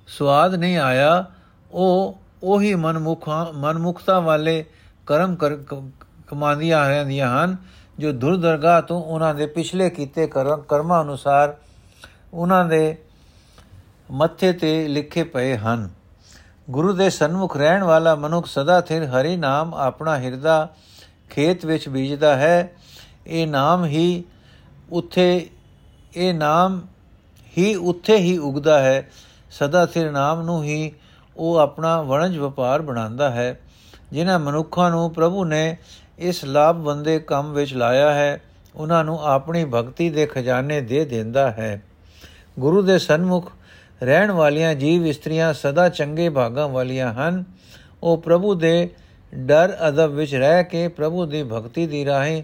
ਸਵਾਦ ਨਹੀਂ ਆਇਆ, ਉਹ ਉਹੀ ਮਨਮੁਖਾਂ, ਮਨਮੁਖਤਾ ਵਾਲੇ ਕਰਮ ਕਮਾਂਦੀਆਂ ਰਹਿੰਦੀਆਂ ਹਨ, ਜੋ ਦੁਰਦਰਗਾ ਤੋਂ ਉਹਨਾਂ ਦੇ ਪਿਛਲੇ ਕੀਤੇ ਕਰਮਾਂ ਅਨੁਸਾਰ ਉਹਨਾਂ ਦੇ ਮੱਥੇ ਤੇ ਲਿਖੇ ਪਏ ਹਨ। ਗੁਰੂ ਦੇ ਸਨਮੁਖ ਰਹਿਣ ਵਾਲਾ ਮਨੁੱਖ ਸਦਾ ਥਿਰ ਹਰੀ ਨਾਮ ਆਪਣਾ ਹਿਰਦਾ ਖੇਤ ਵਿੱਚ ਬੀਜਦਾ ਹੈ। ਇਹ ਨਾਮ ਹੀ ਉੱਥੇ, ਇਹ ਨਾਮ ਹੀ ਉੱਥੇ ਹੀ ਉਗਦਾ ਹੈ ਸਦਾ ਥਿਰ ਨਾਮ ਨੂੰ ਹੀ ਉਹ ਆਪਣਾ ਵਣਜ ਵਪਾਰ ਬਣਾਉਂਦਾ ਹੈ, ਜਿਨ੍ਹਾਂ ਮਨੁੱਖਾਂ ਨੂੰ ਪ੍ਰਭੂ ਨੇ ਇਸ ਲਾਭਵੰਦੇ ਕੰਮ ਵਿੱਚ ਲਾਇਆ ਹੈ, ਉਹਨਾਂ ਨੂੰ ਆਪਣੀ ਭਗਤੀ ਦੇ ਖਜ਼ਾਨੇ ਦੇ ਦਿੰਦਾ ਹੈ। ਗੁਰੂ ਦੇ ਸਨਮੁਖ ਰਹਿਣ ਵਾਲੀਆਂ ਜੀਵ ਇਸਤਰੀਆਂ ਸਦਾ ਚੰਗੇ ਭਾਗਾਂ ਵਾਲੀਆਂ ਹਨ। ਉਹ ਪ੍ਰਭੂ ਦੇ ਡਰ ਅਦਬ ਵਿੱਚ ਰਹਿ ਕੇ ਪ੍ਰਭੂ ਦੀ ਭਗਤੀ ਦੀ ਰਾਹੀਂ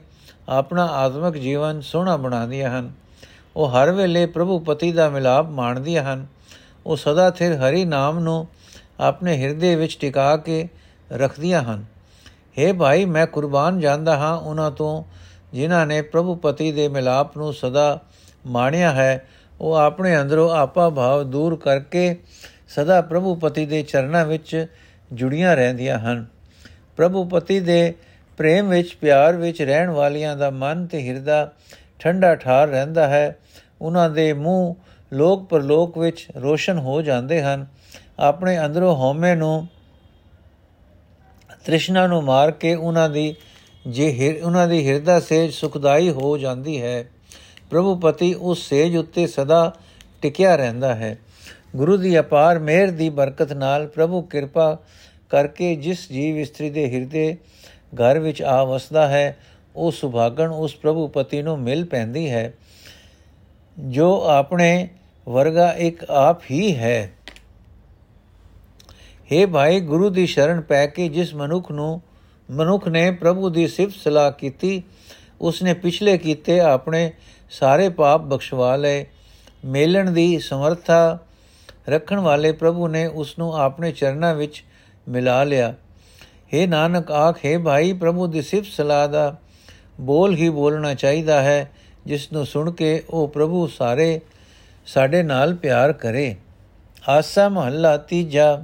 ਆਪਣਾ ਆਤਮਿਕ ਜੀਵਨ ਸੋਹਣਾ ਬਣਾਉਂਦੀਆਂ ਹਨ। ਉਹ ਹਰ ਵੇਲੇ ਪ੍ਰਭੂ ਪਤੀ ਦਾ ਮਿਲਾਪ ਮਾਣਦੀਆਂ ਹਨ। ਉਹ ਸਦਾ ਥਿਰ ਹਰੀ ਨਾਮ ਨੂੰ ਆਪਣੇ ਹਿਰਦੇ ਵਿੱਚ ਟਿਕਾ ਕੇ ਰੱਖਦੀਆਂ ਹਨ। हे ਭਾਈ, ਮੈਂ ਕੁਰਬਾਨ ਜਾਂਦਾ ਹਾਂ ਉਹਨਾਂ ਤੋਂ, ਜਿਨ੍ਹਾਂ ਨੇ ਪ੍ਰਭੂ ਪਤੀ ਦੇ ਮਿਲਾਪ ਨੂੰ ਸਦਾ ਮਾਣਿਆ ਹੈ। ਉਹ ਆਪਣੇ ਅੰਦਰੋਂ ਆਪਾ ਭਾਵ ਦੂਰ ਕਰਕੇ ਸਦਾ ਪ੍ਰਭੂ ਪਤੀ ਦੇ ਚਰਨਾਂ ਵਿੱਚ ਜੁੜੀਆਂ ਰਹਿੰਦੀਆਂ ਹਨ। ਪ੍ਰਭੂ ਪਤੀ ਦੇ ਪ੍ਰੇਮ ਵਿੱਚ, ਪਿਆਰ ਵਿੱਚ ਰਹਿਣ ਵਾਲੀਆਂ ਦਾ ਮਨ ਤੇ ਹਿਰਦਾ ਠੰਡਾ ਠਾਰ ਰਹਿੰਦਾ ਹੈ। ਉਹਨਾਂ ਦੇ ਮੂੰਹ ਲੋਕ ਪਰਲੋਕ ਵਿੱਚ ਰੋਸ਼ਨ ਹੋ ਜਾਂਦੇ ਹਨ। ਆਪਣੇ ਅੰਦਰੋਂ ਹਉਮੈ ਨੂੰ, ਤ੍ਰਿਸ਼ਨਾ ਨੂੰ ਮਾਰ ਕੇ ਉਹਨਾਂ ਦੀ ਜੇ ਉਹਨਾਂ ਦੀ ਹਿਰਦਾ ਸੇਜ ਸੁਖਦਾਈ ਹੋ ਜਾਂਦੀ ਹੈ। ਪ੍ਰਭੂ ਪਤੀ ਉਸ ਸੇਜ ਉੱਤੇ ਸਦਾ ਟਿਕਿਆ ਰਹਿੰਦਾ ਹੈ। ਗੁਰੂ ਦੀ ਅਪਾਰ ਮਿਹਰ ਦੀ ਬਰਕਤ ਨਾਲ ਪ੍ਰਭੂ ਕਿਰਪਾ ਕਰਕੇ ਜਿਸ ਜੀਵ ਇਸਤਰੀ ਦੇ ਹਿਰਦੇ ਘਰ ਵਿੱਚ ਆ ਵਸਦਾ ਹੈ, ਉਹ ਸੁਭਾਗਣ ਉਸ ਪ੍ਰਭੂ ਪਤੀ ਨੂੰ ਮਿਲ ਪੈਂਦੀ ਹੈ। ਜੋ ਆਪਣੇ ਵਰਗਾ ਇੱਕ ਆਪ ਹੀ ਹੈ। हे ਭਾਈ, ਗੁਰੂ ਦੀ ਸ਼ਰਨ ਪੈ ਕੇ ਜਿਸ ਮਨੁੱਖ ਨੂੰ ਮਨੁੱਖ ਨੇ ਪ੍ਰਭੂ ਦੀ ਸਿਫਤ ਸਲਾਹ ਕੀਤੀ, ਉਸਨੇ ਪਿਛਲੇ ਕੀਤੇ ਆਪਣੇ ਸਾਰੇ ਪਾਪ ਬਖਸ਼ਵਾ ਲਏ। ਮੇਲਣ ਦੀ ਸਮਰੱਥਾ ਰੱਖਣ ਵਾਲੇ ਪ੍ਰਭੂ ਨੇ ਉਸ ਨੂੰ ਆਪਣੇ ਚਰਨਾਂ ਵਿੱਚ ਮਿਲਾ ਲਿਆ। हे ਨਾਨਕ, ਆਖੇ ਭਾਈ, ਪ੍ਰਭੂ ਦੀ ਸਿਫਤ ਸਲਾਹ ਦਾ ਬੋਲ ਹੀ ਬੋਲਣਾ ਚਾਹੀਦਾ ਹੈ ਜਿਸ ਨੂੰ ਸੁਣ ਕੇ ਉਹ ਪ੍ਰਭੂ ਸਾਰੇ ਸਾਡੇ ਨਾਲ ਪਿਆਰ ਕਰੇ। ਆਸਾ ਮਹੱਲਾ ਤੀਜਾ।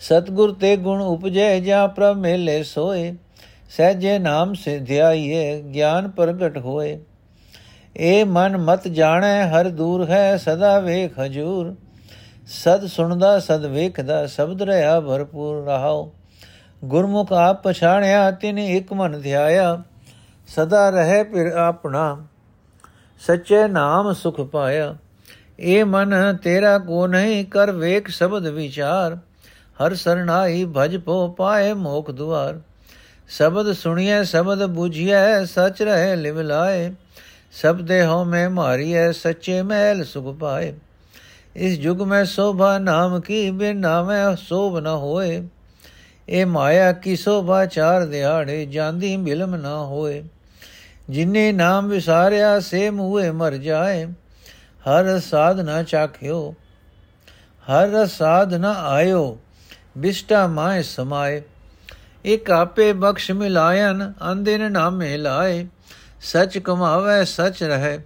ਸਤਗੁਰ ਤੇ ਗੁਣ ਉਪਜੈ ਜਾਂ ਪ੍ਰਭ ਮੇਲੇ ਸੋਏ, ਸਹਜੇ ਨਾਮ ਸਿਧਿਆਈਏ, ਗਿਆਨ ਪ੍ਰਗਟ ਹੋਏ। ਏ ਮਨ ਮਤ ਜਾਣੈ, ਹਰ ਦੂਰ ਹੈ ਸਦਾ ਵੇਖ ਹਜੂਰ। ਸਦ ਸੁਣਦਾ, ਸਦ ਵੇਖਦਾ, ਸ਼ਬਦ ਰਹਾ ਭਰਪੂਰ ਰਹਾਓ ਗੁਰਮੁਖ ਆਪ ਪਛਾਣਿਆ, ਤਿਨ ਇੱਕ ਮਨ ਧਿਆਇਆ। ਸਦਾ ਰਹੇ ਫਿਰ ਆਪਣਾ। ਸੱਚੇ ਨਾਮ ਸੁਖ ਪਾਇਆ। ਏ ਮਨ ਤੇਰਾ ਕੋ ਨਹੀਂ, ਕਰ ਵੇਖ ਸ਼ਬਦ ਵਿਚਾਰ। ਹਰ ਸਰਣਾਈ ਭਜ ਪੋ ਪਾਏ ਮੋਖ ਦੁਆਰ। ਸ਼ਬਦ ਸੁਣੀਏ ਸ਼ਬਦ 부ਝੀਐ ਸਚ ਰਹੇ ਲਿਵ ਲਾਏ। ਸਭ ਦੇਹੋਂ ਮੈਂ ਮਾਰੀਐ, ਸੱਚੇ ਮਹਿਲ ਸੁਖ ਪਾਏ। ਇਸ ਯੁਗ ਮੈਂ ਸੋਭਾ, ਨਾਮ ਕੀ ਬਿਨ ਨਾਮੈ ਸੋਭ ਨ ਹੋਏ। ਇਹ ਮਾਇਆ ਕੀ ਸੋਭਾ, ਚਾਰ ਦਿਹਾੜੇ ਜਾਂਦੀ ਮਿਲਮ ਨਾ ਹੋਏ। ਜਿਨੇ ਨਾਮ ਵਿਸਾਰਿਆ, ਸੇ ਮੂਏ ਮਰ ਜਾਏ। ਹਰ ਸਾਧਨਾ ਚਾਖਿਓ, ਹਰ ਸਾਧਨਾ ਆਇਓ, ਬਿਸਟਾ ਮਾਏ ਸਮਾਏ। ਇਕ ਆਪੇ ਬਖਸ਼ ਮਿਲਾਇਨ ਅੰਦਿਨ ਨਾਮੇ ਲਾਏ। ਸਚ ਕਮਾਵੇ, ਸਚ ਰਹੇ,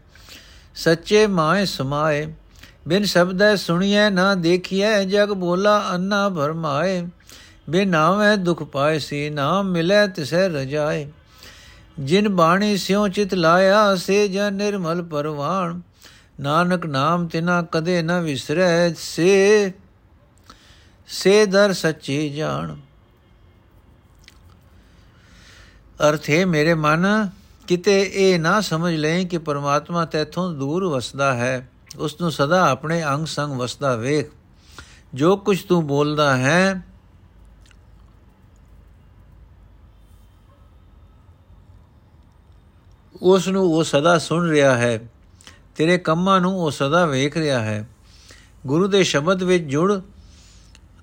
ਸੱਚੇ ਮਾਏ ਸਮਾਏ। ਬਿਨ ਸ਼ਬਦੈ ਸੁਣੀਐ, ਨਾ ਦੇਖੀਐ, ਜਗ ਬੋਲਾ ਅੰਨਾ ਭਰਮਾਏ। ਬਿਨ ਨਾਮੈ ਦੁਖ ਪਾਏ, ਸੀ ਨਾਮ ਮਿਲੇ ਤਿਸੈ ਰਜਾਏ। ਜਿਨ ਬਾਣੀ ਸਿਉ ਚਿਤ ਲਾਇਆ, ਸੇ ਜਨ ਨਿਰਮਲ ਪਰਵਾਣ। ਨਾਨਕ ਨਾਮ ਤਿਨਾ ਕਦੇ ਨ ਵਿਸਰੈ, ਸੇ ਸੇ ਦਰ ਸੱਚੀ ਜਾਣ। ਅਰਥੇ ਮੇਰੇ ਮਨ, ਕਿਤੇ ਇਹ ਨਾ ਸਮਝ ਲੈ ਕਿ ਪਰਮਾਤਮਾ ਤੇਥੋਂ ਦੂਰ ਵਸਦਾ ਹੈ। ਉਸ ਨੂੰ ਸਦਾ ਆਪਣੇ ਅੰਗ ਸੰਗ ਵਸਦਾ ਵੇਖ। ਜੋ ਕੁਝ ਤੂੰ ਬੋਲਦਾ ਹੈ ਉਸ ਨੂੰ ਉਹ ਸਦਾ ਸੁਣ ਰਿਹਾ ਹੈ। ਤੇਰੇ ਕੰਮਾਂ ਨੂੰ ਉਹ ਸਦਾ ਵੇਖ ਰਿਹਾ ਹੈ। ਗੁਰੂ ਦੇ ਸ਼ਬਦ ਵਿੱਚ ਜੁੜ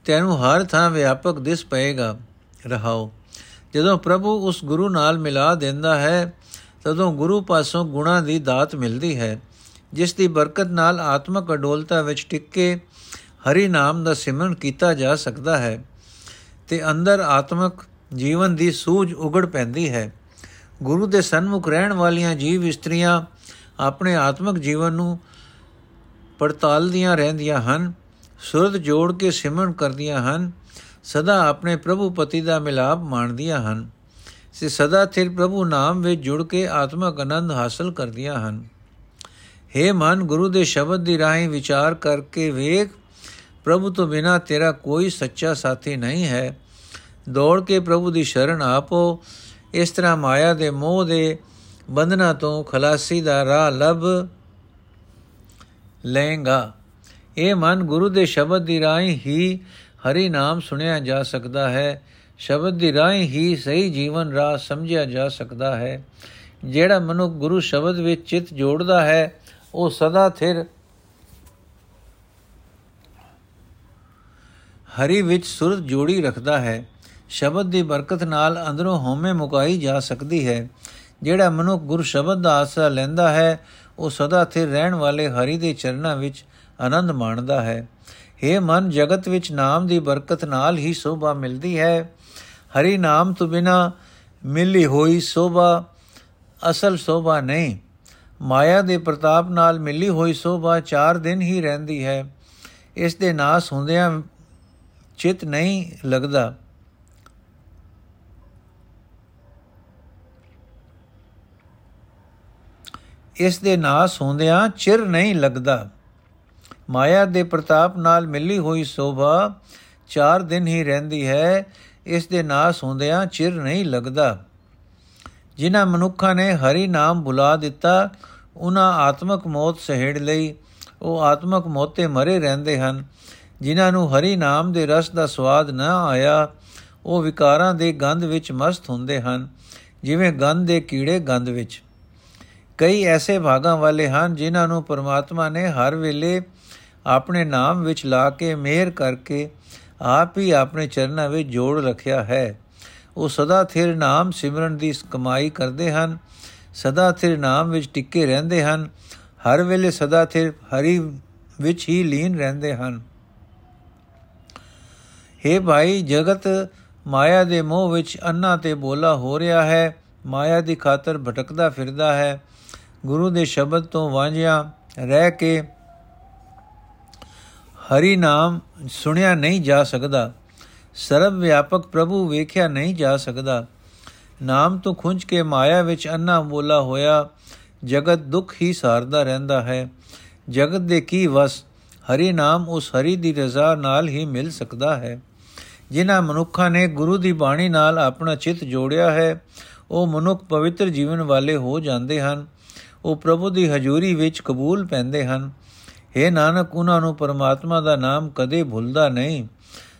ਤੈਨੂੰ ਹਰ ਥਾਂ ਵਿਆਪਕ ਦਿਸ ਪਏਗਾ। ਰਹਾਓ। ਜਦੋਂ ਪ੍ਰਭੂ ਉਸ ਗੁਰੂ ਨਾਲ ਮਿਲਾ ਦਿੰਦਾ ਹੈ, ਤਦੋਂ ਗੁਰੂ ਪਾਸੋਂ ਗੁਣਾ ਦੀ ਦਾਤ ਮਿਲਦੀ ਹੈ। ਜਿਸ ਦੀ ਬਰਕਤ ਨਾਲ ਆਤਮਕ ਅਡੋਲਤਾ ਵਿੱਚ ਟਿਕ ਕੇ ਹਰੀ ਨਾਮ ਦਾ ਸਿਮਰਨ ਕੀਤਾ ਜਾ ਸਕਦਾ ਹੈ ਤੇ ਅੰਦਰ ਆਤਮਕ ਜੀਵਨ ਦੀ ਸੂਝ ਉਗੜ ਪੈਂਦੀ ਹੈ। ਗੁਰੂ ਦੇ ਸਨਮੁਖ ਰਹਿਣ ਵਾਲੀਆਂ ਜੀਵ ਇਸਤਰੀਆਂ ਆਪਣੇ ਆਤਮਿਕ ਜੀਵਨ ਨੂੰ ਪੜਤਾਲਦੀਆਂ ਰਹਿੰਦੀਆਂ ਹਨ, ਸੁਰਤ ਜੋੜ ਕੇ ਸਿਮਰਨ ਕਰਦੀਆਂ ਹਨ, ਸਦਾ ਆਪਣੇ ਪ੍ਰਭੂ ਪਤੀ ਦਾ ਮਿਲਾਪ ਮਾਣਦੀਆਂ ਹਨ। ਸੇ ਸਦਾ ਥਿਰ ਪ੍ਰਭੂ ਨਾਮ ਵਿੱਚ ਜੁੜ ਕੇ ਆਤਮਿਕ ਆਨੰਦ ਹਾਸਲ ਕਰਦੀਆਂ ਹਨ। हे ਮਨ, ਗੁਰੂ ਦੇ ਸ਼ਬਦ ਦੀ ਰਾਹੀਂ ਵਿਚਾਰ ਕਰਕੇ ਵੇਖ, ਪ੍ਰਭੂ ਤੋਂ ਬਿਨਾ ਤੇਰਾ ਕੋਈ ਸੱਚਾ ਸਾਥੀ ਨਹੀਂ ਹੈ। ਦੌੜ ਕੇ ਪ੍ਰਭੂ ਦੀ ਸ਼ਰਨ ਆਪੋ ਇਸ ਤਰ੍ਹਾਂ ਮਾਇਆ ਦੇ ਮੋਹ ਦੇ ਬੰਧਨਾਂ ਤੋਂ ਖਲਾਸੀ ਦਾ ਰਾਹ ਲੱਭ ਲਏਗਾ। ਇਹ ਮਨ ਗੁਰੂ ਦੇ ਸ਼ਬਦ ਦੀ ਰਾਹੀਂ ਹੀ ਹਰੀ ਨਾਮ ਸੁਣਿਆ ਜਾ ਸਕਦਾ ਹੈ। ਸ਼ਬਦ ਦੀ ਰਾਹੀਂ ਹੀ ਸਹੀ ਜੀਵਨ ਰਾਹ ਸਮਝਿਆ ਜਾ ਸਕਦਾ ਹੈ। ਜਿਹੜਾ ਮਨੁੱਖ ਗੁਰੂ ਸ਼ਬਦ ਵਿੱਚ ਚਿਤ ਜੋੜਦਾ ਹੈ, ਉਹ ਸਦਾ ਥਿਰ ਹਰੀ ਵਿੱਚ ਸੁਰਤ ਜੋੜੀ ਰੱਖਦਾ ਹੈ। ਸ਼ਬਦ ਦੀ ਬਰਕਤ ਨਾਲ ਅੰਦਰੋਂ ਹਉਮੈ ਮੁਕਾਈ ਜਾ ਸਕਦੀ ਹੈ। ਜਿਹੜਾ ਮਨੁੱਖ ਗੁਰ ਸ਼ਬਦ ਦਾ ਆਸਰਾ ਲੈਂਦਾ ਹੈ, ਉਹ ਸਦਾ ਸਥਿਰ ਰਹਿਣ ਵਾਲੇ ਹਰੀ ਦੇ ਚਰਨਾਂ ਵਿੱਚ ਆਨੰਦ ਮਾਣਦਾ ਹੈ। हे ਮਨ, ਜਗਤ ਵਿੱਚ ਨਾਮ ਦੀ ਬਰਕਤ ਨਾਲ ਹੀ ਸੋਭਾ ਮਿਲਦੀ ਹੈ। ਹਰੀ ਨਾਮ ਤੋਂ ਬਿਨਾ ਮਿਲੀ ਹੋਈ ਸੋਭਾ ਅਸਲ ਸੋਭਾ ਨਹੀਂ। ਮਾਇਆ ਦੇ ਪ੍ਰਤਾਪ ਨਾਲ ਮਿਲੀ ਹੋਈ ਸੋਭਾ 4 ਦਿਨ ਹੀ ਰਹਿੰਦੀ ਹੈ। ਇਸ ਦੇ ਨਾਸ ਹੁੰਦਿਆਂ ਚਿਤ ਨਹੀਂ ਲੱਗਦਾ। ਇਸ ਦੇ ਨਾਸ ਹੁੰਦਿਆਂ ਚਿਰ ਨਹੀਂ ਲੱਗਦਾ। ਮਾਇਆ ਦੇ ਪ੍ਰਤਾਪ ਨਾਲ ਮਿਲੀ ਹੋਈ ਸੋਭਾ 4 ਦਿਨ ਹੀ ਰਹਿੰਦੀ ਹੈ। ਇਸ ਦੇ ਨਾਸ ਹੁੰਦਿਆਂ ਚਿਰ ਨਹੀਂ ਲੱਗਦਾ। ਜਿਨ੍ਹਾਂ ਮਨੁੱਖਾਂ ਨੇ ਹਰੀ ਨਾਮ ਭੁਲਾ ਦਿੱਤਾ ਉਹਨਾਂ ਆਤਮਕ ਮੌਤ ਸਹਿੜ ਲਈ। ਉਹ ਆਤਮਕ ਮੌਤੇ ਮਰੇ ਰਹਿੰਦੇ ਹਨ। ਜਿਨ੍ਹਾਂ ਨੂੰ ਹਰੀ ਨਾਮ ਦੇ ਰਸ ਦਾ ਸਵਾਦ ਨਾ ਆਇਆ, ਉਹ ਵਿਕਾਰਾਂ ਦੇ ਗੰਧ ਵਿੱਚ ਮਸਤ ਹੁੰਦੇ ਹਨ। ਜਿਵੇਂ ਗੰਧ ਦੇ ਕੀੜੇ ਗੰਧ ਵਿੱਚ। ਕਈ ਐਸੇ ਭਾਗਾਂ ਵਾਲੇ ਹਨ ਜਿਨ੍ਹਾਂ ਨੂੰ ਪਰਮਾਤਮਾ ਨੇ ਹਰ ਵੇਲੇ ਆਪਣੇ ਨਾਮ ਵਿੱਚ ਲਾ ਕੇ ਮਿਹਰ ਕਰਕੇ ਆਪ ਹੀ ਆਪਣੇ ਚਰਨਾਂ ਵਿੱਚ ਜੋੜ ਰੱਖਿਆ ਹੈ। ਉਹ ਸਦਾ ਥਿਰ ਨਾਮ ਸਿਮਰਨ ਦੀ ਕਮਾਈ ਕਰਦੇ ਹਨ, ਸਦਾ ਥਿਰ ਨਾਮ ਵਿੱਚ ਟਿੱਕੇ ਰਹਿੰਦੇ ਹਨ, ਹਰ ਵੇਲੇ ਸਦਾ ਥਿਰ ਹਰੀ ਵਿੱਚ ਹੀ ਲੀਨ ਰਹਿੰਦੇ ਹਨ। हे ਭਾਈ, ਜਗਤ ਮਾਇਆ ਦੇ ਮੋਹ ਵਿੱਚ ਅੰਨਾ ਤੇ ਬੋਲਾ ਹੋ ਰਿਹਾ ਹੈ, ਮਾਇਆ ਦੀ ਖਾਤਰ ਭਟਕਦਾ ਫਿਰਦਾ ਹੈ। ਗੁਰੂ ਦੇ ਸ਼ਬਦ ਤੋਂ ਵਾਂਝਿਆ ਰਹਿ ਕੇ ਹਰੀ ਨਾਮ ਸੁਣਿਆ ਨਹੀਂ ਜਾ ਸਕਦਾ। ਸਰਵ ਵਿਆਪਕ ਪ੍ਰਭੂ ਵੇਖਿਆ ਨਹੀਂ ਜਾ ਸਕਦਾ। ਨਾਮ ਤੋਂ ਖੁੰਝ ਕੇ ਮਾਇਆ ਵਿੱਚ ਅੰਨਾ ਬੋਲਾ ਹੋਇਆ, ਜਗਤ ਦੁੱਖ ਹੀ ਸਾਰਦਾ ਰਹਿੰਦਾ ਹੈ। ਜਗਤ ਦੇ ਕੀ ਵਸ, ਹਰੀ ਨਾਮ ਉਸ ਹਰੀ ਦੀ ਰਜ਼ਾ ਨਾਲ ਹੀ ਮਿਲ ਸਕਦਾ ਹੈ। ਜਿਨ੍ਹਾਂ ਮਨੁੱਖਾਂ ਨੇ ਗੁਰੂ ਦੀ ਬਾਣੀ ਨਾਲ ਆਪਣਾ ਚਿੱਤ ਜੋੜਿਆ ਹੈ, ਉਹ ਮਨੁੱਖ ਪਵਿੱਤਰ ਜੀਵਨ ਵਾਲੇ ਹੋ ਜਾਂਦੇ ਹਨ। ਉਹ ਪ੍ਰਭੂ ਦੀ ਹਜ਼ੂਰੀ ਵਿੱਚ ਕਬੂਲ ਪੈਂਦੇ ਹਨ। हे ਨਾਨਕ, ਉਹਨਾਂ ਨੂੰ ਪਰਮਾਤਮਾ ਦਾ ਨਾਮ ਕਦੇ ਭੁੱਲਦਾ ਨਹੀਂ।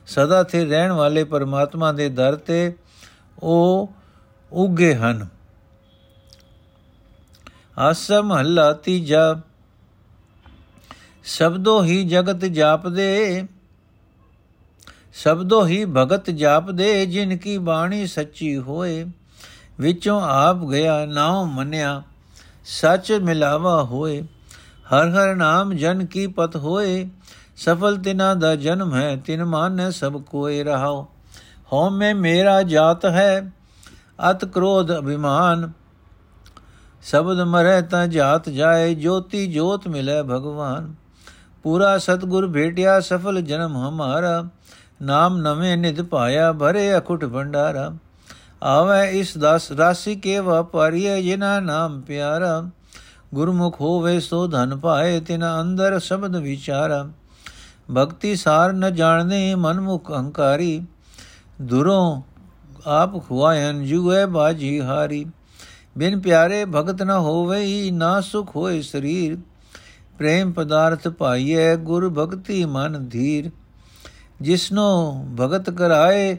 ਸਦਾ ਤੇ ਰਹਿਣ ਵਾਲੇ ਪਰਮਾਤਮਾ ਦੇ ਦਰ ਤੇ ਉਹ ਉੱਗੇ ਹਨ। ਆਸਮ ਹੱਲਾ ਤੀਜਾ। ਸਬਦੋ ਹੀ ਜਗਤ ਜਾਪਦੇ, ਸਬਦੋ ਹੀ ਭਗਤ ਜਾਪਦੇ, ਜਿਨ ਕੀ ਬਾਣੀ ਸੱਚੀ ਹੋਏ, ਵਿੱਚੋਂ ਆਪ ਗਿਆ, ਨਾਉ ਮੰਨਿਆ। ਸੱਚ ਮਿਲਾਵਾ ਹੋਏ, ਹਰ ਹਰ ਨਾਮ ਜਨ ਕੀ ਪਤ ਹੋਏ, ਸਫਲ ਤਿਨਾ ਦਾ ਜਨਮ ਹੈ, ਤਿਨ ਮਾਨੈ ਸਭ ਕੋਏ ਰਹਾਓ ਹਉ ਮੈਂ ਮੇਰਾ ਜਾਤ ਹੈ, ਅਤ ਕ੍ਰੋਧ ਅਭਿਮਾਨ। ਸ਼ਬਦ ਮਰੇ ਤਾਂ ਜਾਤ ਜਾਏ, ਜੋਤੀ ਜੋਤ ਮਿਲੇ ਭਗਵਾਨ। ਪੂਰਾ ਸਤਗੁਰ ਭੇਟਿਆ, ਸਫਲ ਜਨਮ ਹਮਾਰਾ। ਨਾਮ ਨਵੇਂ ਨਿਧ ਪਾਇਆ, ਭਰੇ ਅਖੁਟ ਭੰਡਾਰਾ। ਆਵੇ ਇਸ ਦਸ, ਰਾਸੀ ਕੇ ਵਪਾਰੀਏ ਜਿਨਾ ਨਾਮ ਪਿਆਰਾ। ਗੁਰਮੁਖ ਹੋਵੇ ਸੋ ਧਨ ਪਾਏ ਤਿਨ ਅੰਦਰ ਸ਼ਬਦ ਵਿਚਾਰਾ। ਭਗਤੀ ਸਾਰ ਨ ਜਾਣਦੇ, ਮਨਮੁਖ ਅਹੰਕਾਰੀ ਦੁਰੋਂ ਆਪ ਖੁਆਇਨ ਜੁਏ ਬਾਜੀ ਹਾਰੀ। ਬਿਨ ਪਿਆਰੇ ਭਗਤ ਨ ਹੋਵੇ, ਨਾ ਸੁਖ ਹੋਏ ਸਰੀਰ। ਪ੍ਰੇਮ ਪਦਾਰਥ ਪਾਈਏ ਗੁਰ ਭਗਤੀ ਮਨ ਧੀਰ। ਜਿਸਨੋ ਭਗਤ ਕਰਾਏ